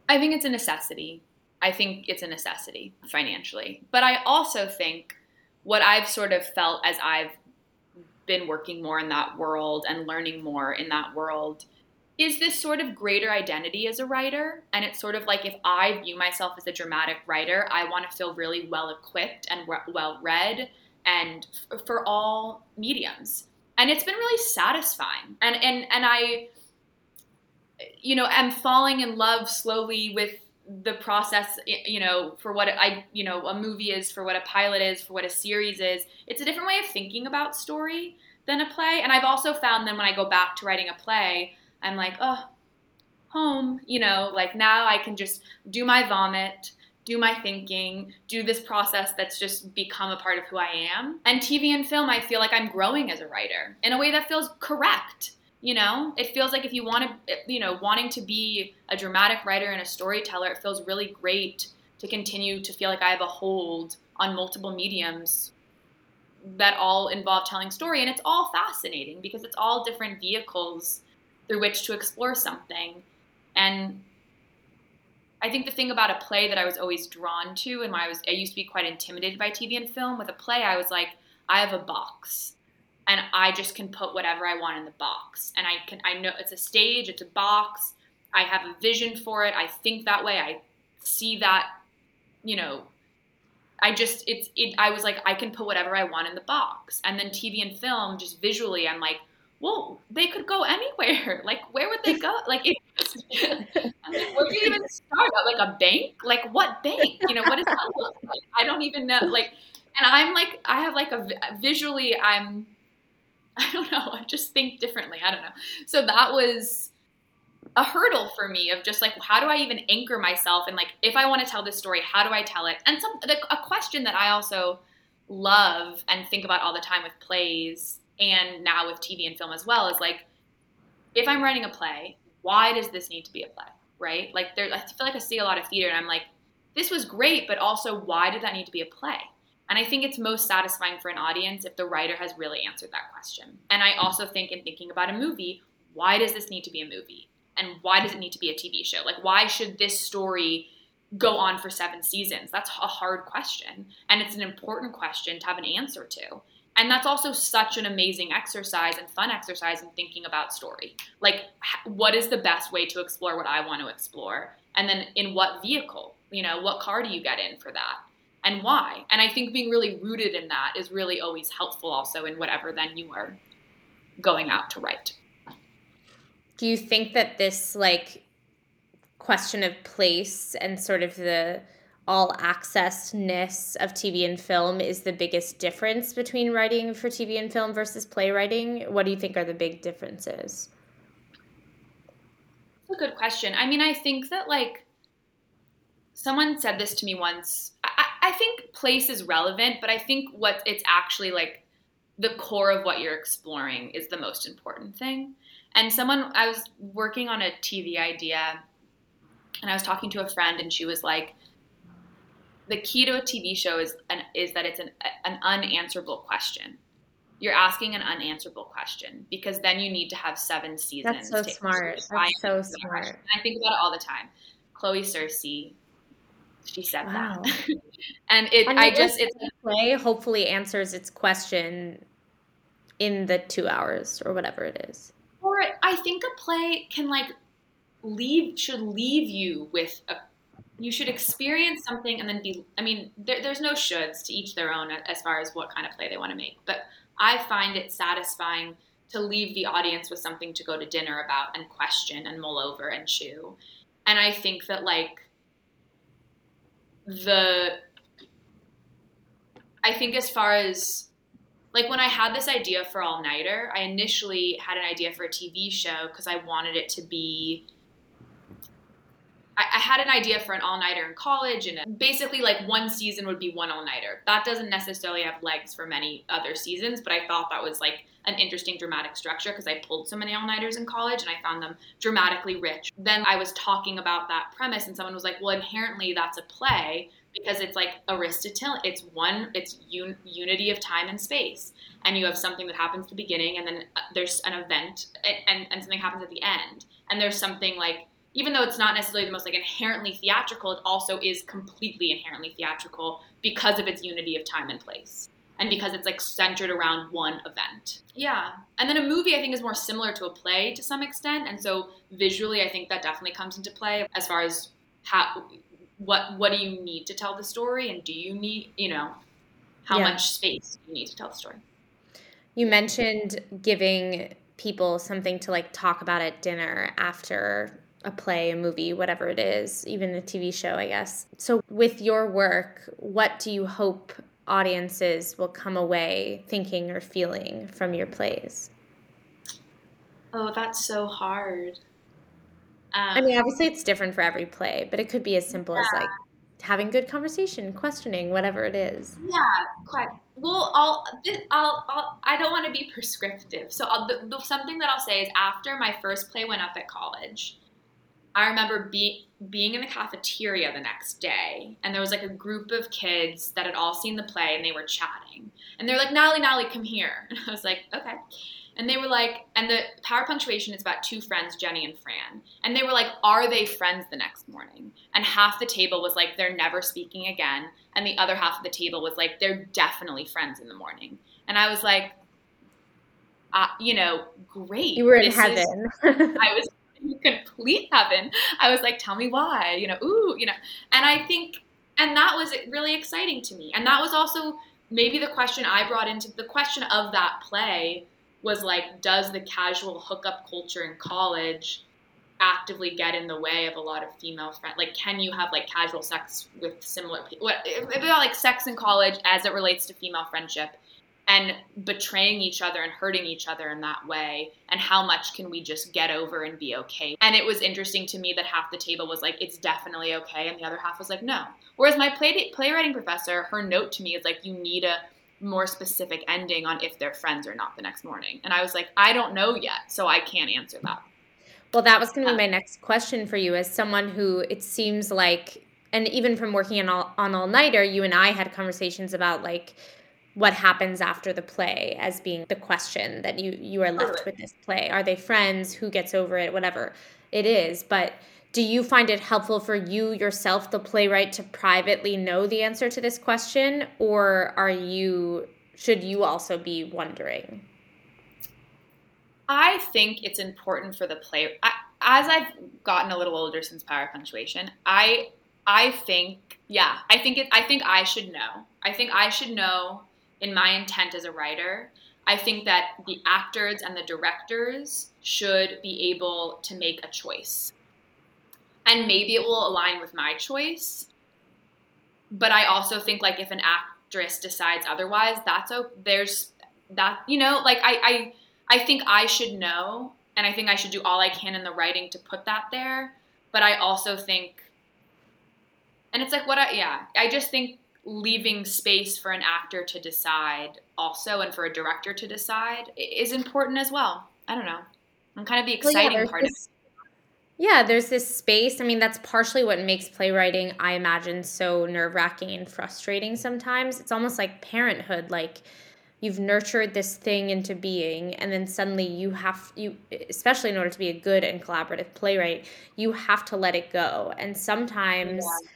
S2: I think it's a necessity. I think it's a necessity financially. But I also think what I've sort of felt as I've been working more in that world and learning more in that world is this sort of greater identity as a writer. And it's sort of like if I view myself as a dramatic writer, I want to feel really well equipped and well read and for all mediums. And it's been really satisfying. And and and I you know, am falling in love slowly with the process you know for what i you know a movie is for what a pilot is for what a series is it's a different way of thinking about story than a play and i've also found that when i go back to writing a play i'm like oh home you know like now i can just do my vomit do my thinking do this process that's just become a part of who i am and tv and film i feel like i'm growing as a writer in a way that feels correct you know, it feels like if you want to, you know, wanting to be a dramatic writer and a storyteller, it feels really great to continue to feel like I have a hold on multiple mediums that all involve telling story. And it's all fascinating because it's all different vehicles through which to explore something. And I think the thing about a play that I was always drawn to, and why I was, I used to be quite intimidated by TV and film. With a play, I was like, I have a box and I just can put whatever I want in the box. And I can I know it's a stage, it's a box. I have a vision for it. I think that way. I see that, you know, I just it's it I was like I can put whatever I want in the box. And then TV and film just visually I'm like, well, they could go anywhere. (laughs) Like where would they go? Like it, like, (laughs) where do you even start? Like a bank? Like what bank? You know, what is that look like? I don't even know. Like and I'm like I have like a visually I'm I don't know. I just think differently. I don't know. So that was a hurdle for me of just like how do I even anchor myself and like if I want to tell this story, how do I tell it? And some a question that I also love and think about all the time with plays and now with TV and film as well is like if I'm writing a play, why does this need to be a play? Right? Like there I feel like I see a lot of theater and I'm like this was great, but also why did that need to be a play? And I think it's most satisfying for an audience if the writer has really answered that question. And I also think in thinking about a movie, why does this need to be a movie? And why does it need to be a TV show? Like, why should this story go on for seven seasons? That's a hard question. And it's an important question to have an answer to. And that's also such an amazing exercise and fun exercise in thinking about story. Like, what is the best way to explore what I want to explore? And then in what vehicle? You know, what car do you get in for that? And why? And I think being really rooted in that is really always helpful also in whatever then you are going out to write
S1: do you think that this like question of place and sort of the all accessness of TV and film is the biggest difference between writing for TV and film versus playwriting? What do you think are the big differences?
S2: That's a good question. I mean, I think that like someone said this to me once. I, I think place is relevant, but I think what it's actually like the core of what you're exploring is the most important thing. And someone, I was working on a TV idea and I was talking to a friend and she was like, the key to a TV show is an, is that it's an, an unanswerable question. You're asking an unanswerable question because then you need to have seven seasons.
S1: That's so smart. That's so smart.
S2: I think about it all the time. Chloe Searcy, she said wow. that, (laughs) and it. And I just it's
S1: play hopefully answers its question in the two hours or whatever it is.
S2: Or I think a play can like leave should leave you with a you should experience something and then be i mean there, there's no shoulds to each their own as far as what kind of play they want to make but i find it satisfying to leave the audience with something to go to dinner about and question and mull over and chew and i think that like the i think as far as like when I had this idea for All Nighter, I initially had an idea for a TV show because I wanted it to be. I, I had an idea for an all nighter in college, and basically, like one season would be one all nighter. That doesn't necessarily have legs for many other seasons, but I thought that was like an interesting dramatic structure because I pulled so many all nighters in college and I found them dramatically rich. Then I was talking about that premise, and someone was like, Well, inherently that's a play because it's like Aristotle. It's one. It's un, unity of time and space, and you have something that happens at the beginning, and then uh, there's an event, and, and something happens at the end, and there's something like even though it's not necessarily the most like inherently theatrical, it also is completely inherently theatrical because of its unity of time and place. And because it's like centered around one event. Yeah. And then a movie I think is more similar to a play to some extent. And so visually I think that definitely comes into play as far as how what what do you need to tell the story and do you need you know how yeah. much space you need to tell the story
S1: you mentioned giving people something to like talk about at dinner after a play a movie whatever it is even a tv show i guess so with your work what do you hope audiences will come away thinking or feeling from your plays
S2: oh that's so hard
S1: um, I mean, obviously it's different for every play, but it could be as simple yeah. as like having good conversation, questioning, whatever it is.
S2: Yeah, quite. Well, I'll, I'll, I'll I don't want to be prescriptive. So I'll, the, the, something that I'll say is after my first play went up at college, I remember being being in the cafeteria the next day, and there was like a group of kids that had all seen the play, and they were chatting, and they're like, "Natalie, Natalie, come here," (laughs) and I was like, "Okay." And they were like, and the power punctuation is about two friends, Jenny and Fran. And they were like, are they friends the next morning? And half the table was like, they're never speaking again. And the other half of the table was like, they're definitely friends in the morning. And I was like, uh, you know, great.
S1: You were in this heaven.
S2: Is, (laughs) I was complete heaven. I was like, tell me why, you know, ooh, you know. And I think, and that was really exciting to me. And that was also maybe the question I brought into the question of that play was like, does the casual hookup culture in college actively get in the way of a lot of female friends? Like, can you have like casual sex with similar people? What about like sex in college as it relates to female friendship? And betraying each other and hurting each other in that way and how much can we just get over and be okay? And it was interesting to me that half the table was like it's definitely okay and the other half was like no. Whereas my play- playwriting professor her note to me is like you need a more specific ending on if they're friends or not the next morning and i was like i don't know yet so i can't answer that.
S1: Well that was going to be my next question for you as someone who it seems like and even from working on all, on all nighter you and i had conversations about like what happens after the play as being the question that you you are left with this play. Are they friends? Who gets over it? Whatever it is. But do you find it helpful for you yourself the playwright to privately know the answer to this question? Or are you should you also be wondering?
S2: I think it's important for the play I, as i've gotten a little older since power punctuation i i think yeah i think it i think i should know. I think i should know in my intent as a writer, I think that the actors and the directors should be able to make a choice. And maybe it will align with my choice. But I also think like if an actress decides otherwise, that's okay. There's that, you know, like I, I, I think I should know and I think I should do all I can in the writing to put that there. But I also think, and it's like what I, yeah, I just think leaving space for an actor to decide also and for a director to decide is important as well. I don't know. I'm kind of the exciting well, yeah, part this, of
S1: it. Yeah, there's this space. I mean, that's partially what makes playwriting, I imagine, so nerve wracking and frustrating sometimes. It's almost like parenthood. Like, you've nurtured this thing into being and then suddenly you have you especially in order to be a good and collaborative playwright you have to let it go and sometimes yeah.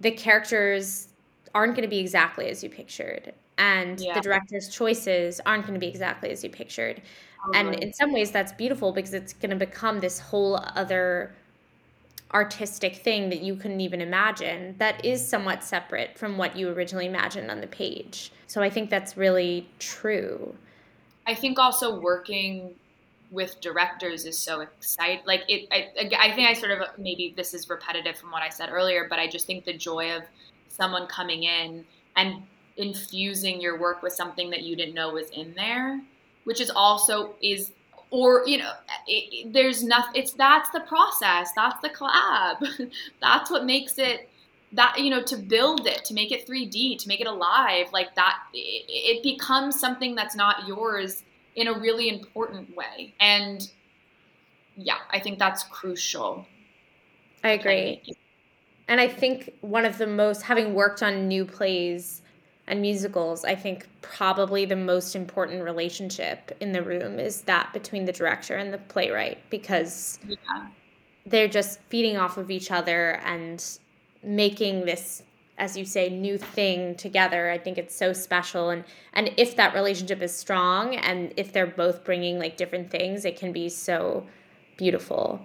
S1: the characters aren't going to be exactly as you pictured. And yeah. the director's choices aren't going to be exactly as you pictured. And in some ways that's beautiful because it's going to become this whole other artistic thing that you couldn't even imagine that is somewhat separate from what you originally imagined on the page. So i think that's really true.
S2: I think also working with directors is so exciting like it I, I think i sort of maybe this is repetitive from what i said earlier but i just think the joy of someone coming in and infusing your work with something that you didn't know was in there which is also is or you know it, it, there's nothing it's that's the process that's the collab. (laughs) That's what makes it that you know to build it to make it 3d to make it alive like that it, it becomes something that's not yours in a really important way. And yeah i think that's crucial.
S1: I agree and I think one of the most, having worked on new plays and musicals, I think probably the most important relationship in the room is that between the director and the playwright because yeah. they're just feeding off of each other and making this as you say new thing together. I think it's so special. And and if that relationship is strong and if they're both bringing like different things it can be so beautiful.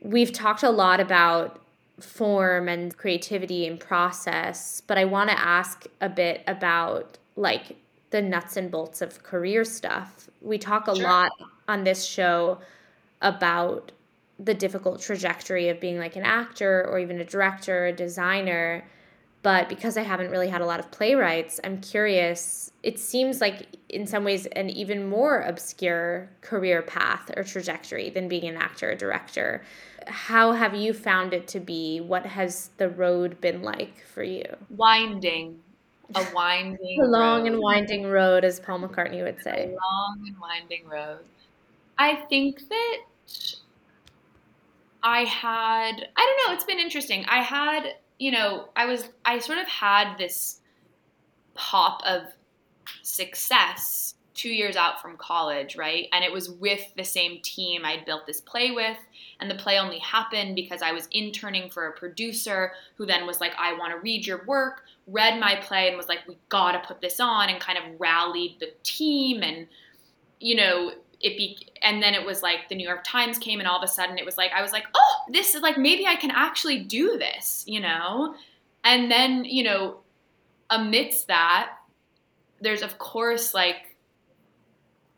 S1: We've talked a lot about form and creativity and process, but I want to ask a bit about like the nuts and bolts of career stuff. We talk a sure. lot on this show about the difficult trajectory of being like an actor or even a director, a designer. But because I haven't really had a lot of playwrights, I'm curious. It seems like, in some ways, an even more obscure career path or trajectory than being an actor or director how have you found it to be? What has the road been like for you?
S2: Winding. A (laughs) winding
S1: a long road. and winding road, as Paul McCartney would say.
S2: A long and winding road. I think that I had, I don't know, it's been interesting. I had, you know, I was, I sort of had this pop of success two years out from college, right? And it was with the same team I'd built this play with. And the play only happened because I was interning for a producer who then was like, I want to read your work, read my play, and was like, we got to put this on, and kind of rallied the team. And, you know, it be, and then it was like the New York Times came, and all of a sudden it was like, I was like, oh, this is like, maybe I can actually do this, you know? And then, you know, amidst that, there's of course like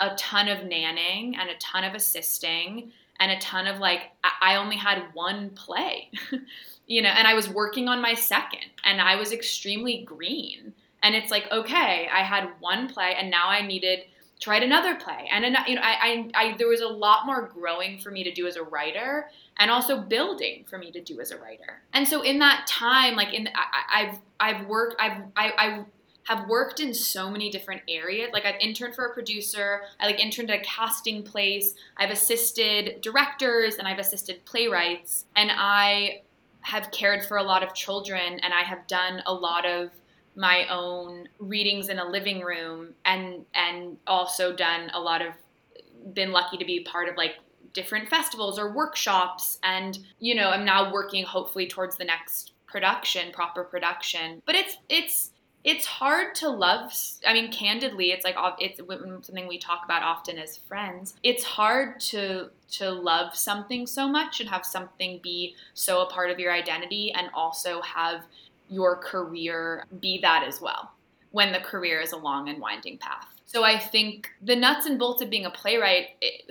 S2: a ton of nanning and a ton of assisting and a ton of like I only had one play, (laughs) you know, and I was working on my second and I was extremely green And it's like, okay, I had one play and now I needed write another play. And you know, I, I, I there was a lot more growing for me to do as a writer and also building for me to do as a writer. And so in that time, like in I, I've I've worked I've I, I have worked in so many different areas. Like I've interned for a producer, I like interned at a casting place, I've assisted directors and I've assisted playwrights, and I have cared for a lot of children and I have done a lot of my own readings in a living room and and also done a lot of been lucky to be part of like different festivals or workshops and you know i'm now working hopefully towards the next production proper production. But it's it's it's hard to love i mean candidly it's like it's something we talk about often as friends. It's hard to to love something so much and have something be so a part of your identity and also have your career be that as well when the career is a long and winding path. So I think the nuts and bolts of being a playwright, it,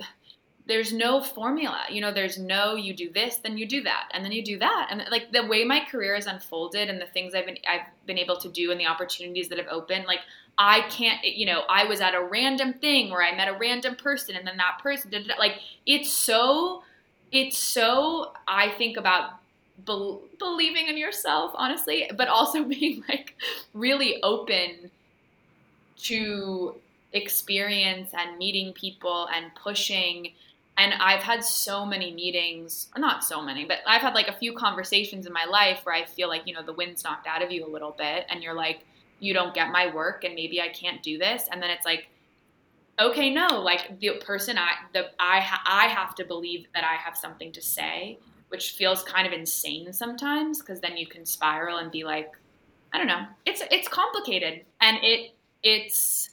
S2: there's no formula. You know, there's no you do this, then you do that, and then you do that. And like the way my career has unfolded and the things I've been I've been able to do and the opportunities that have opened, like I can't, you know, I was at a random thing where I met a random person and then that person did like it's so it's so I think about be- believing in yourself, honestly, but also (laughs) being like really open to experience and meeting people and pushing. And I've had so many meetings, not so many, but I've had like a few conversations in my life where I feel like, you know, the wind's knocked out of you a little bit and you're like, you don't get my work and maybe I can't do this. And then it's like, okay, no, like the person I, the, I, ha- I have to believe that I have something to say which feels kind of insane sometimes because then you can spiral and be like, I don't know. It's it's complicated and it it's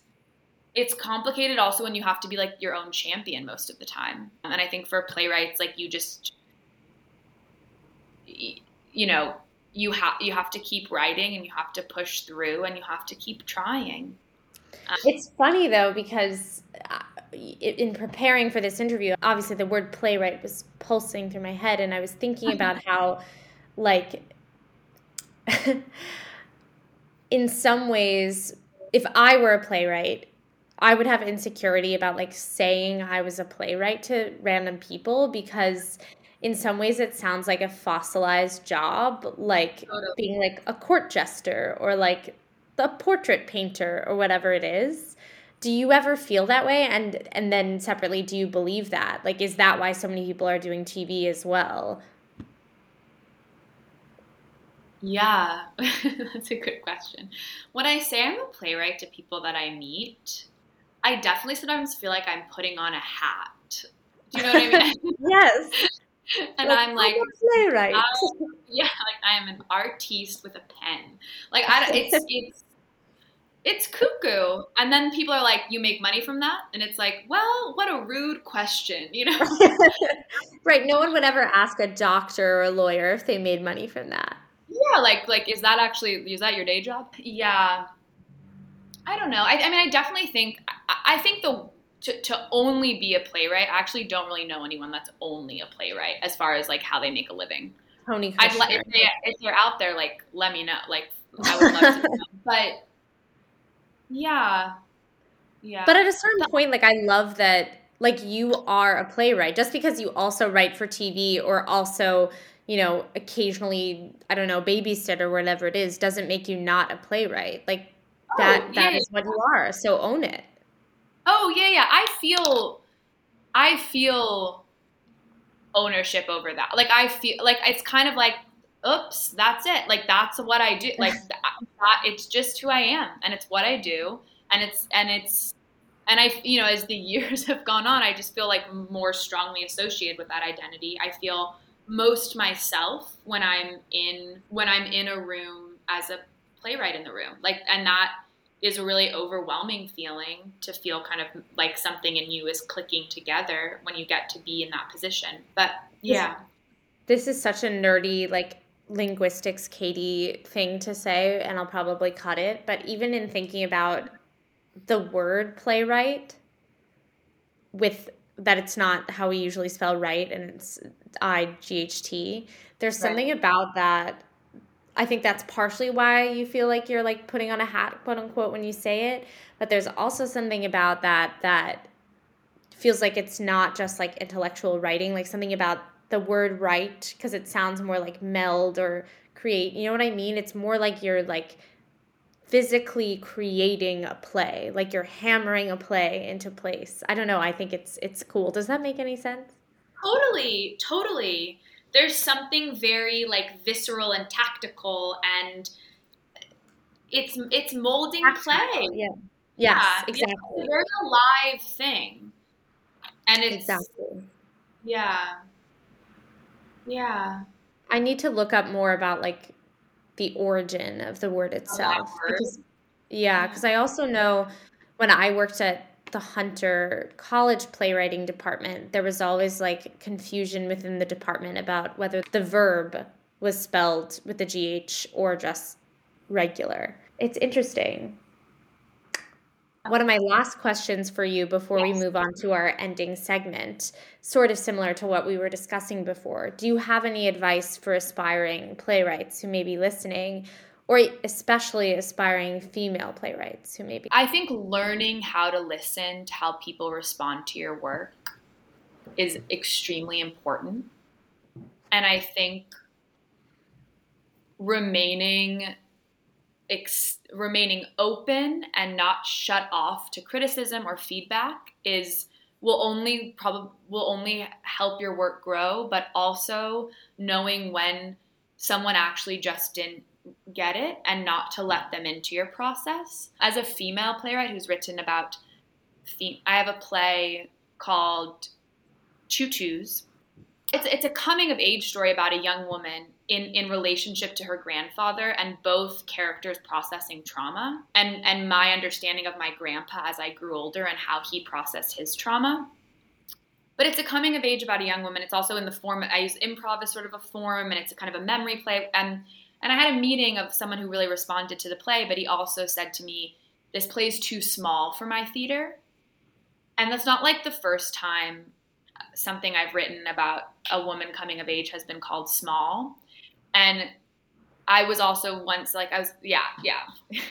S2: it's complicated also when you have to be like your own champion most of the time. And I think for playwrights, like you just you know you have you have to keep writing and you have to push through and you have to keep trying.
S1: Um, it's funny though because uh, in preparing for this interview, obviously the word playwright was pulsing through my head, and I was thinking about (laughs) how, like, (laughs) in some ways, if I were a playwright, I would have insecurity about like saying I was a playwright to random people because in some ways it sounds like a fossilized job, like totally. being like a court jester or like a portrait painter or whatever it is do you ever feel that way? And and then separately do you believe that? Like is that why so many people are doing tv as well?
S2: Yeah. (laughs) That's a good question. When i say i'm a playwright to people that i meet i definitely sometimes feel like i'm putting on a hat. Do you know what i mean? (laughs)
S1: Yes. (laughs)
S2: And like, I'm like, playwright. Um, yeah, like I am an artiste with a pen. Like I, it's it's it's cuckoo. And then people are like, you make money from that? And it's like, well, what a rude question, you know? (laughs)
S1: right. No one would ever ask a doctor or a lawyer if they made money from that.
S2: Yeah, like like is that actually is that your day job? Yeah. I don't know. I, I mean, I definitely think I, I think the to, to only be a playwright. I actually don't really know anyone that's only a playwright as far as like how they make a living.
S1: Tony I'd
S2: if, they, if they're out there, like let me know. Like I would love to (laughs) know. But yeah. Yeah.
S1: But at a certain point, like I love that like you are a playwright. Just because you also write for TV or also, you know, occasionally, I don't know, babysit or whatever it is, doesn't make you not a playwright. Like oh, that oh, yeah, that is what you are. So own it.
S2: Oh yeah, yeah. I feel I feel ownership over that. Like I feel like it's kind of like oops, that's it. Like that's what I do. Like (laughs) that, it's just who I am, and it's what I do, and it's and it's and I, you know, as the (laughs) years have gone on, I just feel like more strongly associated with that identity. I feel most myself when I'm in when I'm in a room as a playwright in the room, like, and that is a really overwhelming feeling to feel kind of like something in you is clicking together when you get to be in that position. But yeah.
S1: This is such a nerdy, like linguistics Katie thing to say, and I'll probably cut it. But even in thinking about the word playwright, with that it's not how we usually spell right, and it's I G H T. There's something right. about that. I think that's partially why you feel like you're like putting on a hat, quote unquote, when you say it. But there's also something about that that feels like it's not just like intellectual writing, like something about the word write, because it sounds more like meld or create. You know what I mean? It's more like you're like physically creating a play, like you're hammering a play into place. I don't know. I think it's it's cool. Does that make any sense?
S2: Totally, totally. There's something very like visceral and tactical and it's it's molding play.
S1: Yeah. Yes, yeah, exactly.
S2: It's a very alive thing. And it's
S1: exactly.
S2: Yeah. Yeah.
S1: I need to look up more about like the origin of the word itself.
S2: Word. Because,
S1: yeah, because I also know when I worked at the Hunter College playwriting department, there was always like confusion within the department about whether the verb was spelled with the GH or just regular. It's interesting. One of my last questions for you before yes. we move on to our ending segment, sort of similar to what we were discussing before. Do you have any advice for aspiring playwrights who may be listening, or especially aspiring female playwrights who may be?
S2: I think learning how to listen to how people respond to your work is extremely important. And I think remaining ex- remaining open and not shut off to criticism or feedback is will only probably will only help your work grow but also knowing when someone actually just didn't get it and not to let them into your process. As a female playwright who's written about i have a play called tutus it's, it's a coming of age story about a young woman in in relationship to her grandfather and both characters processing trauma and and my understanding of my grandpa as I grew older and how he processed his trauma. But it's a coming of age about a young woman. It's also in the form I use improv as sort of a form and it's a kind of a memory play and and I had a meeting of someone who really responded to the play, but he also said to me, This play is too small for my theater. And that's not like the first time something I've written about a woman coming of age has been called small. And I was also once like I was yeah yeah. (laughs)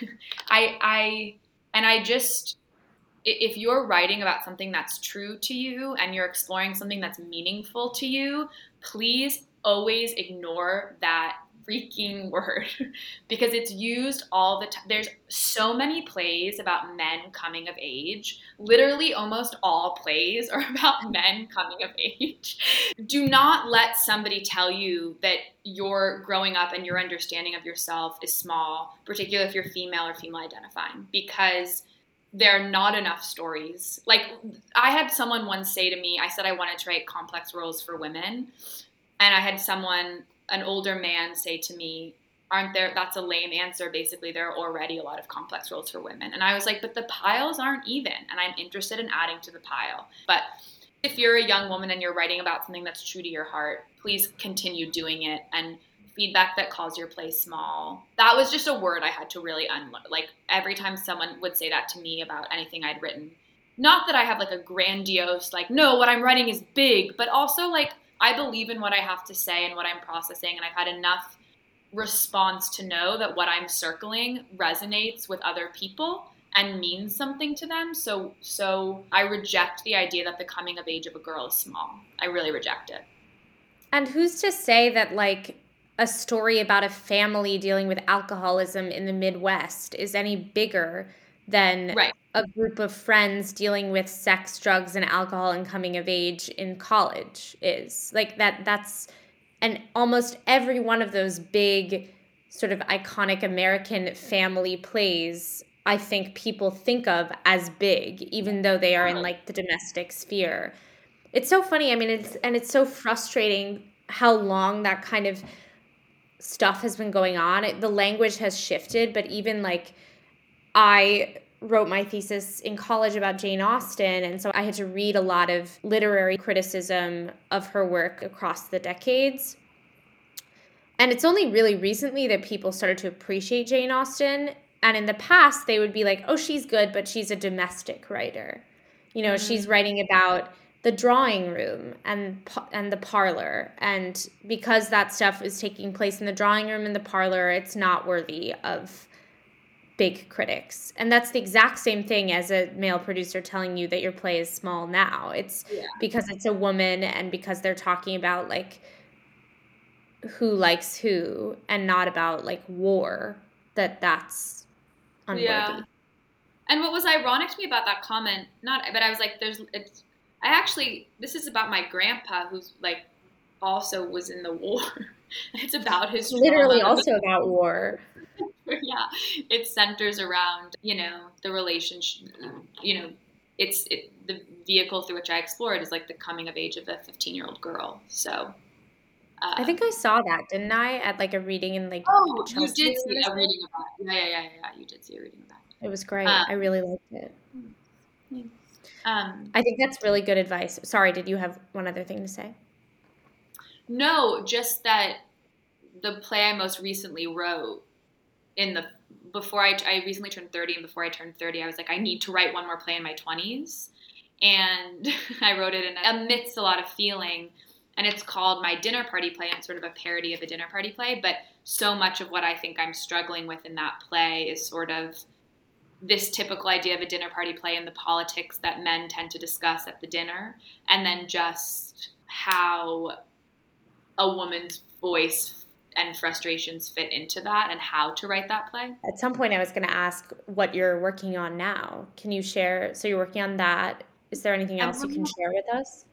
S2: I I and I just if you're writing about something that's true to you and you're exploring something that's meaningful to you please always ignore that freaking (laughs) word because it's used all the time. There's so many plays about men coming of age. Literally, almost all plays (laughs) are about men coming of age. Do not let somebody tell you that your growing up and your understanding of yourself is small, particularly if you're female or female identifying, because there are not enough stories. Like, I had someone once say to me, I said I wanted to write complex roles for women. And I had someone an older man say to me, aren't there that's a lame answer basically there are already a lot of complex roles for women. And i was like but the piles aren't even and i'm interested in adding to the pile. But if you're a young woman and you're writing about something that's true to your heart please continue doing it and feedback that calls your play small. That was just a word i had to really unlearn like every time someone would say that to me about anything i'd written. Not that i have like a grandiose like no what i'm writing is big but also like I believe in what I have to say and what I'm processing, and I've had enough response to know that what I'm circling resonates with other people and means something to them. So so I reject the idea that the coming of age of a girl is small. I really reject it.
S1: And who's to say that like a story about a family dealing with alcoholism in the Midwest is any bigger than
S2: right.
S1: a group of friends dealing with sex, drugs, and alcohol and coming of age in college is. Like that that's and almost every one of those big sort of iconic American family plays I think people think of as big, even though they are in uh-huh. like the domestic sphere. It's so funny. I mean, it's and it's so frustrating how long that kind of stuff has been going on. It, the language has shifted, but even like I wrote my thesis in college about Jane Austen, and so I had to read a lot of literary criticism of her work across the decades. And it's only really recently that people started to appreciate Jane Austen. And in the past, they would be like, oh, she's good, but she's a domestic writer. You know, mm-hmm. she's writing about the drawing room and and the parlor and because that stuff is taking place in the drawing room and the parlor it's not worthy of big critics and that's the exact same thing as a male producer telling you that your play is small now it's yeah. because it's a woman and because they're talking about like who likes who and not about like war that that's unworthy yeah.
S2: and what was ironic to me about that comment not but i was like there's it's I actually, this is about my grandpa who's like also was in the war. (laughs) it's about his
S1: literally also about war. (laughs)
S2: yeah, it centers around you know the relationship. You know, it's it, the vehicle through which I explore it is like the coming of age of a 15 year old girl. So.
S1: Uh, I think I saw that, didn't I? At like a reading in like.
S2: Oh, Chelsea you did see a reading about. It. Yeah, yeah, yeah, yeah. You did see a reading about.
S1: It, it was great. Um, I really liked it. Um, I think that's really good advice. Sorry, did you have one other thing to say?
S2: No, just that the play I most recently wrote in the before I, I recently turned 30 and before I turned 30 I was like I need to write one more play in my 20s and (laughs) I wrote it in amidst a lot of feeling. And it's called my dinner party play and it's sort of a parody of a dinner party play but so much of what I think I'm struggling with in that play is sort of this typical idea of a dinner party play and the politics that men tend to discuss at the dinner, and then just how a woman's voice and frustrations fit into that and how to write that play.
S1: At some point, I was going to ask what you're working on now. Can you share? So, you're working on that. Is there anything else you can share with us?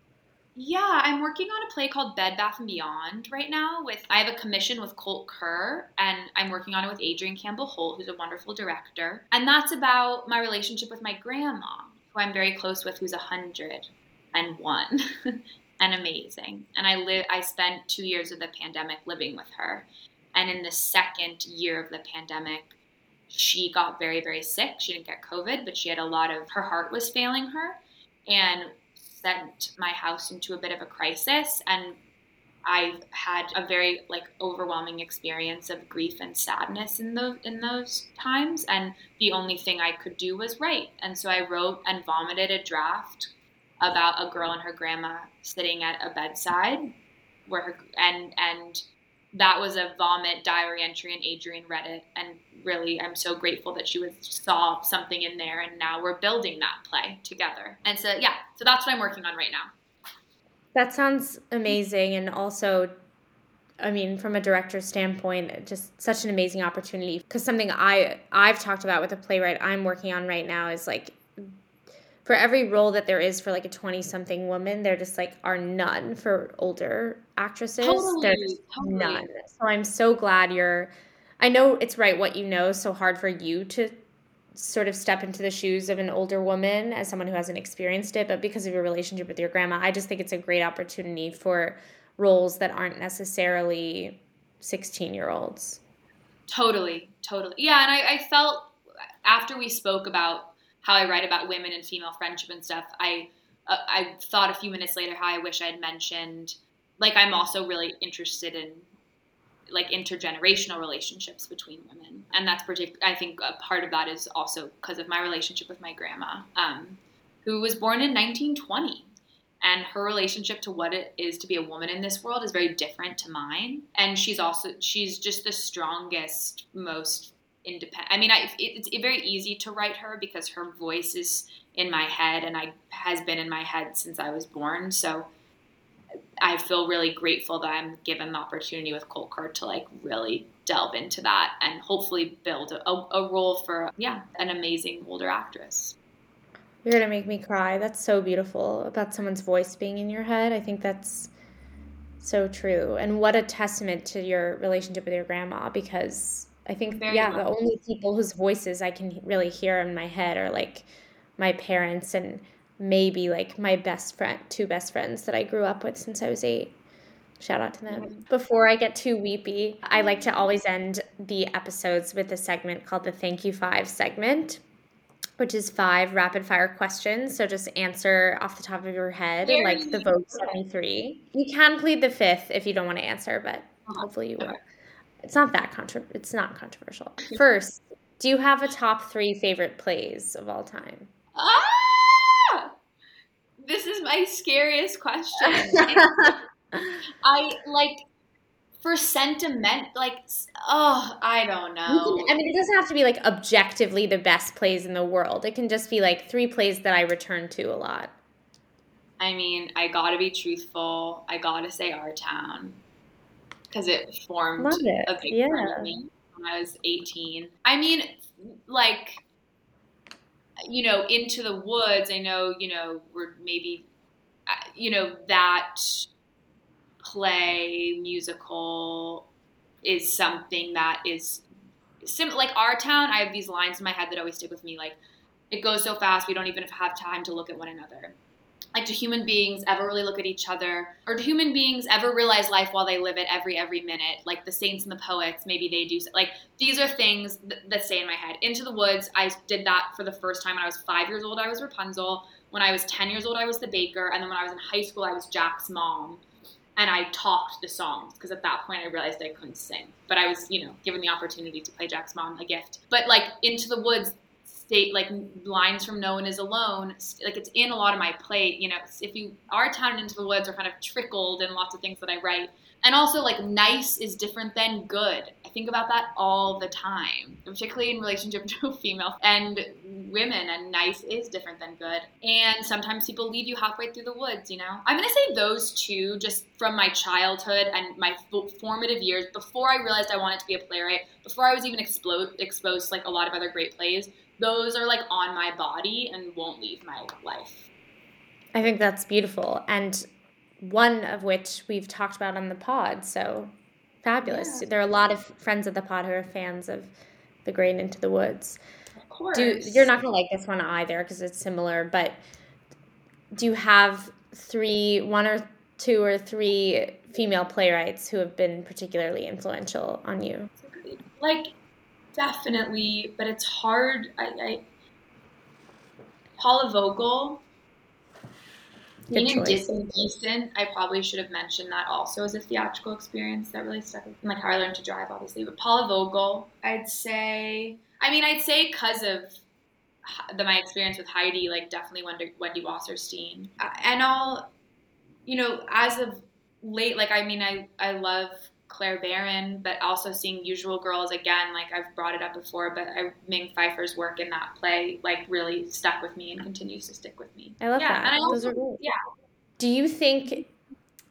S2: Yeah, I'm working on a play called Bed Bath and Beyond right now. With I have a commission with Colt Coeur, and I'm working on it with Adrienne Campbell Holt, who's a wonderful director. And that's about my relationship with my grandma, who I'm very close with, who's a hundred and one, (laughs) and amazing. And I live. I spent two years of the pandemic living with her, and in the second year of the pandemic, she got very very sick. She didn't get COVID, but she had a lot of her heart was failing her, and sent my house into a bit of a crisis and I've had a very like overwhelming experience of grief and sadness in those in those times and the only thing I could do was write and so I wrote and vomited a draft about a girl and her grandma sitting at a bedside where her and and that was a vomit diary entry and Adrienne read it and really I'm so grateful that she was saw something in there and now we're building that play together. And so yeah, so that's what I'm working on right now.
S1: That sounds amazing and also I mean from a director's standpoint just such an amazing opportunity because something I I've talked about with a playwright I'm working on right now is like for every role that there is for like a 20 something woman there just like are none for older actresses. Totally, there's totally. none. So i'm so glad you're i know it's right what you know so hard for you to sort of step into the shoes of an older woman as someone who hasn't experienced it but because of your relationship with your grandma i just think it's a great opportunity for roles that aren't necessarily 16 year olds
S2: totally totally. Yeah and I, I felt after we spoke about how I write about women and female friendship and stuff, I uh, I thought a few minutes later how I wish I had mentioned like I'm also really interested in like intergenerational relationships between women, and that's particular. I think a part of that is also because of my relationship with my grandma, um, who was born in 1920 and her relationship to what it is to be a woman in this world is very different to mine and she's also she's just the strongest most independent. I mean, I, it, it's very easy to write her because her voice is in my head and I has been in my head since I was born. So I feel really grateful that I'm given the opportunity with Colt Coeur to like really delve into that and hopefully build a, a role for yeah an amazing older actress.
S1: You're gonna make me cry. That's so beautiful about someone's voice being in your head. I think that's so true, and what a testament to your relationship with your grandma because I think Very yeah, much. the only people whose voices I can really hear in my head are like my parents and maybe like my best friend, two best friends that I grew up with since I was 8. Shout out to them. Before I get too weepy, I like to always end the episodes with a segment called the Thank You 5 segment, which is five rapid fire questions. So just answer off the top of your head, Very like the Vogue 73. You can plead the fifth if you don't want to answer, but uh-huh. hopefully you will. It's not that contra- It's not controversial. First, do you have a top three favorite plays of all time?
S2: Ah! this is my scariest question. (laughs) I like for sentiment, like oh, I don't know.
S1: Can, I mean, it doesn't have to be like objectively the best plays in the world. It can just be like three plays that I return to a lot.
S2: I mean, I gotta be truthful. I gotta say our town because it formed it. a big yeah. part of me when I was 18. I mean, like you know, into the woods. I know, you know, we're maybe, uh, you know, that play musical is something that is sim- like our town. I have these lines in my head that always stick with me. Like, it goes so fast, we don't even have time to look at one another like do human beings ever really look at each other? Or do human beings ever realize life while they live it every every minute? Like the saints and the poets maybe they do like these are things that stay in my head. Into the woods i did that for the first time when i was five years old. I was rapunzel. When i was 10 years old i was the baker. And then when i was in high school i was jack's mom. And i talked the songs because at that point i realized i couldn't sing. But i was you know given the opportunity to play jack's mom a gift. But like into the woods like lines from no one is alone like it's in a lot of my play you know if you are town into the woods are kind of trickled in lots of things that i write. And also like nice is different than good. I think about that all the time particularly in relationship (laughs) to female and women and nice is different than good. And sometimes people leave you halfway through the woods you know? I'm to say those two just from my childhood and my formative years before i realized i wanted to be a playwright before i was even exposed exposed to like a lot of other great plays those are like on my body and won't leave my life.
S1: I think that's beautiful. And one of which we've talked about on the pod. So fabulous. Yeah. There are a lot of friends of the pod who are fans of The Grain Into the Woods.
S2: Of course.
S1: Do, you're not going to like this one either because it's similar, but do you have three, one or two or three female playwrights who have been particularly influential on you?
S2: Like, definitely, but it's hard. I, I Paula Vogel, being in Disney Decent, I probably should have mentioned that also as a theatrical experience that really stuck with me. Like how I learned to drive, obviously. But Paula Vogel, I'd say, I mean, I'd say because of the, my experience with Heidi, like definitely Wendy, Wendy Wasserstein. And I'll, you know, as of late, like, I mean, I, I love Clare Barron, but also seeing Usual Girls again. Like I've brought it up before, but I, Ming Peiffer's work in that play like really stuck with me and continues to stick with me.
S1: I love
S2: yeah,
S1: that. And I also, Those are cool. Yeah. Do you think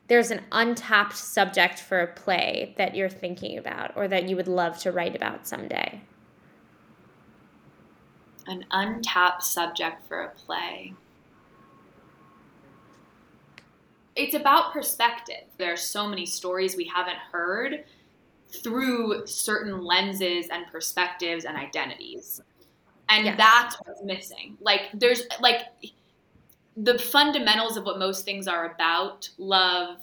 S1: there's an untapped subject for a play that you're thinking about or that you would love to write about someday?
S2: An untapped subject for a play. It's about perspective. There are so many stories we haven't heard through certain lenses and perspectives and identities. And yes. that's what's missing. Like there's like the fundamentals of what most things are about, love,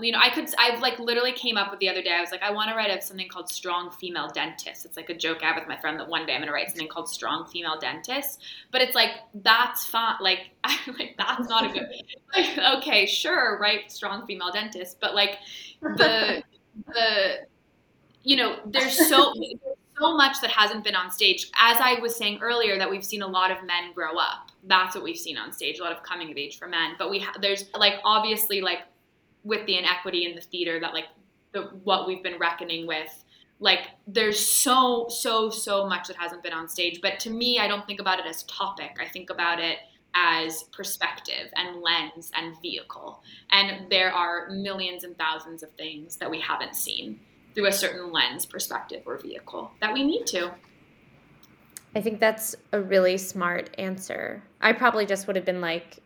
S2: you know, I could, I've like literally came up with the other day. I was like, I want to write a, something called Strong Female Dentist. It's like a joke I have with my friend that one day I'm going to write something called Strong Female Dentist. But it's like, that's fine. Like, (laughs) I, like that's not a good, like, okay, sure, write Strong Female Dentist. But like the, the, you know, there's so, (laughs) so much that hasn't been on stage. As I was saying earlier, that we've seen a lot of men grow up. That's what we've seen on stage, a lot of coming of age for men. But we ha- there's like obviously like with the inequity in the theater that like the what we've been reckoning with like there's so so so much that hasn't been on stage. But to me i don't think about it as topic. I think about it as perspective and lens and vehicle. And there are millions and thousands of things that we haven't seen through a certain lens perspective or vehicle that we need to.
S1: I think that's a really smart answer. I probably just would have been like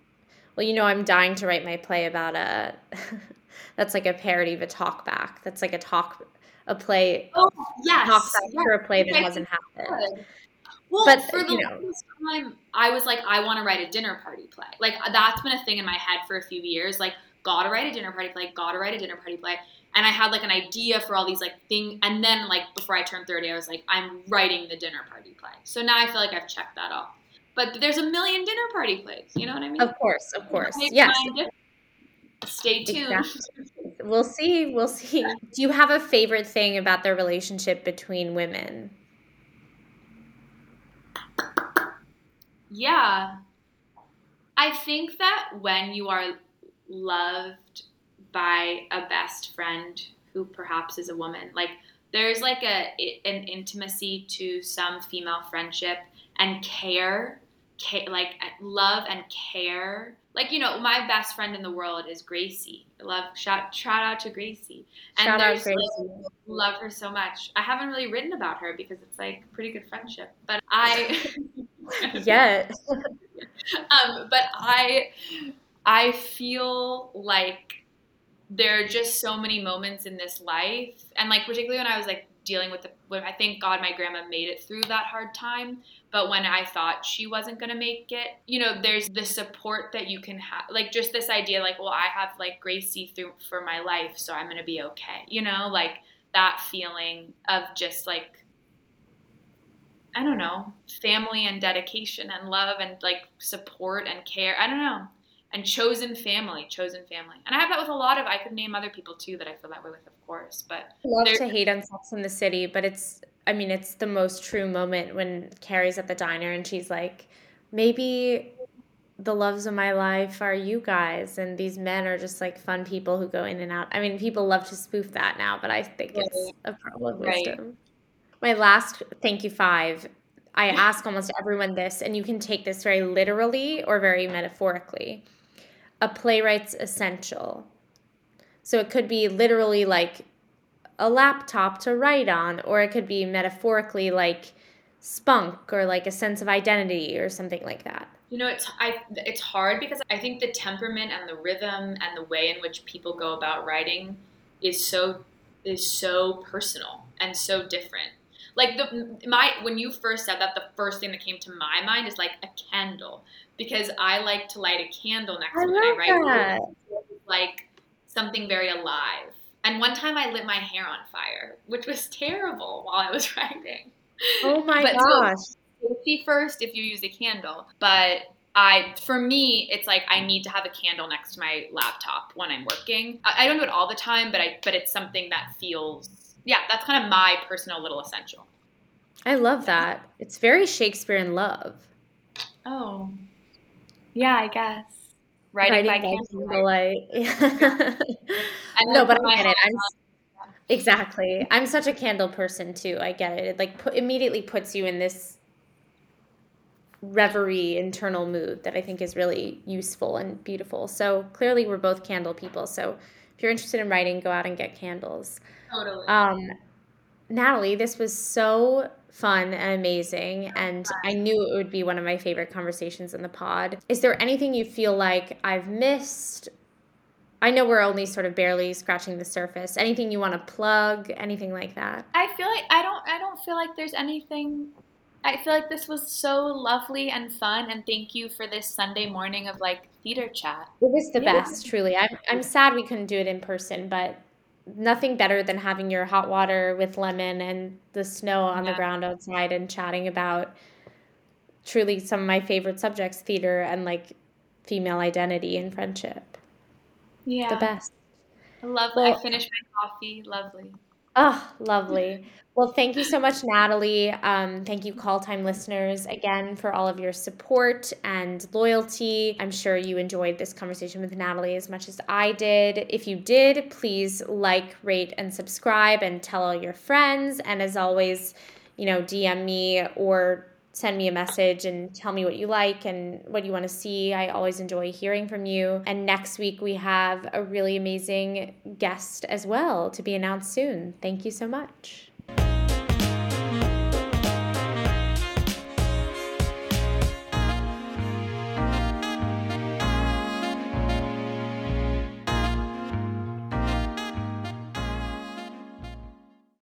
S1: well, you know, I'm dying to write my play about a (laughs) that's like a parody of a talk back. That's like a talk a play
S2: oh, yes,
S1: talk back yes. for a play that hasn't happened.
S2: Well, but, for the you know, longest time, I was like, I want to write a dinner party play. Like uh, that's been a thing in my head for a few years. Like, gotta write a dinner party play. Gotta write a dinner party play. And I had like an idea for all these like thing. And then like before I turned thirty, I was like, I'm writing the dinner party play. So now I feel like I've checked that off. But there's a million dinner party plays. You know what I mean?
S1: Of course, of course. Yes.
S2: Stay tuned.
S1: Exactly. We'll see. We'll see. Do you have a favorite thing about the relationship between women?
S2: Yeah. I think that when you are loved by a best friend who perhaps is a woman, like there's like a an intimacy to some female friendship and care, care like love and care like you know, my best friend in the world is Gracie. love shout shout out to Gracie. And shout out Gracie. Like, love her so much. I haven't really written about her because it's like pretty good friendship. But I (laughs)
S1: Yet.
S2: um, but I I feel like there are just so many moments in this life and like particularly when I was like dealing with the when I thank God my grandma made it through that hard time but when I thought she wasn't going to make it, you know, there's the support that you can have. Like just this idea like, well, I have like Gracie through for my life, so I'm going to be okay. You know, like that feeling of just like I don't know, family and dedication and love and like support and care. I don't know. And chosen family, chosen family. And I have that with a lot of I could name other people too that I feel that way with, of course. But
S1: I love to hate on Sex in the City, but it's I mean, it's the most true moment when Carrie's at the diner and she's like, maybe the loves of my life are you guys and these men are just like fun people who go in and out. I mean, people love to spoof that now, but I think it's a problem of wisdom. Right. My last thank you five. I ask almost everyone this, and you can take this very literally or very metaphorically. A playwright's essential. So it could be literally like a laptop to write on, or it could be metaphorically like spunk or like a sense of identity or something like that.
S2: You know, it's I it's hard because I think the temperament and the rhythm and the way in which people go about writing is so is so personal and so different. Like the my when you first said that, the first thing that came to my mind is like a candle because I like to light a candle next to when I write. That. Like something very alive and one time I lit my hair on fire, which was terrible while I was (laughs) writing.
S1: Oh my but gosh.
S2: So safety first if you use a candle. But I, for me, it's like I need to have a candle next to my laptop when I'm working. I, I don't do it all the time, but I, but it's something that feels, yeah, that's kind of my personal little essential.
S1: I love that. It's very Shakespeare in love.
S2: Oh, yeah, I guess writing, writing by
S1: candlelight. (laughs) no, but I get it. I'm exactly. I'm such a candle person too. I get it. It like put, immediately puts you in this reverie internal mood that I think is really useful and beautiful. So clearly, we're both candle people. So if you're interested in writing, go out and get candles.
S2: Totally.
S1: Um, Natalie, this was so fun and amazing. And I knew it would be one of my favorite conversations in the pod. Is there anything you feel like I've missed? I know we're only sort of barely scratching the surface. Anything you want to plug? Anything like that?
S2: I feel like I don't I don't feel like there's anything I feel like this was so lovely and fun and thank you for this Sunday morning of like theater chat.
S1: It was the yeah. best, truly. I'm I'm sad we couldn't do it in person, but nothing better than having your hot water with lemon and the snow on yeah. the ground outside and chatting about truly some of my favorite subjects theater and like female identity and friendship.
S2: Yeah.
S1: The best.
S2: Lovely. Well, I finished my coffee. Lovely.
S1: Oh, lovely. Well, thank you so much, Natalie. Um, thank you, Call Time listeners, again for all of your support and loyalty. I'm sure you enjoyed this conversation with Natalie as much as I did. If you did, please like, rate, and subscribe and tell all your friends. And as always, you know, DM me or send me a message and tell me what you like and what you want to see. I always enjoy hearing from you. And next week, we have a really amazing guest as well to be announced soon. Thank you so much.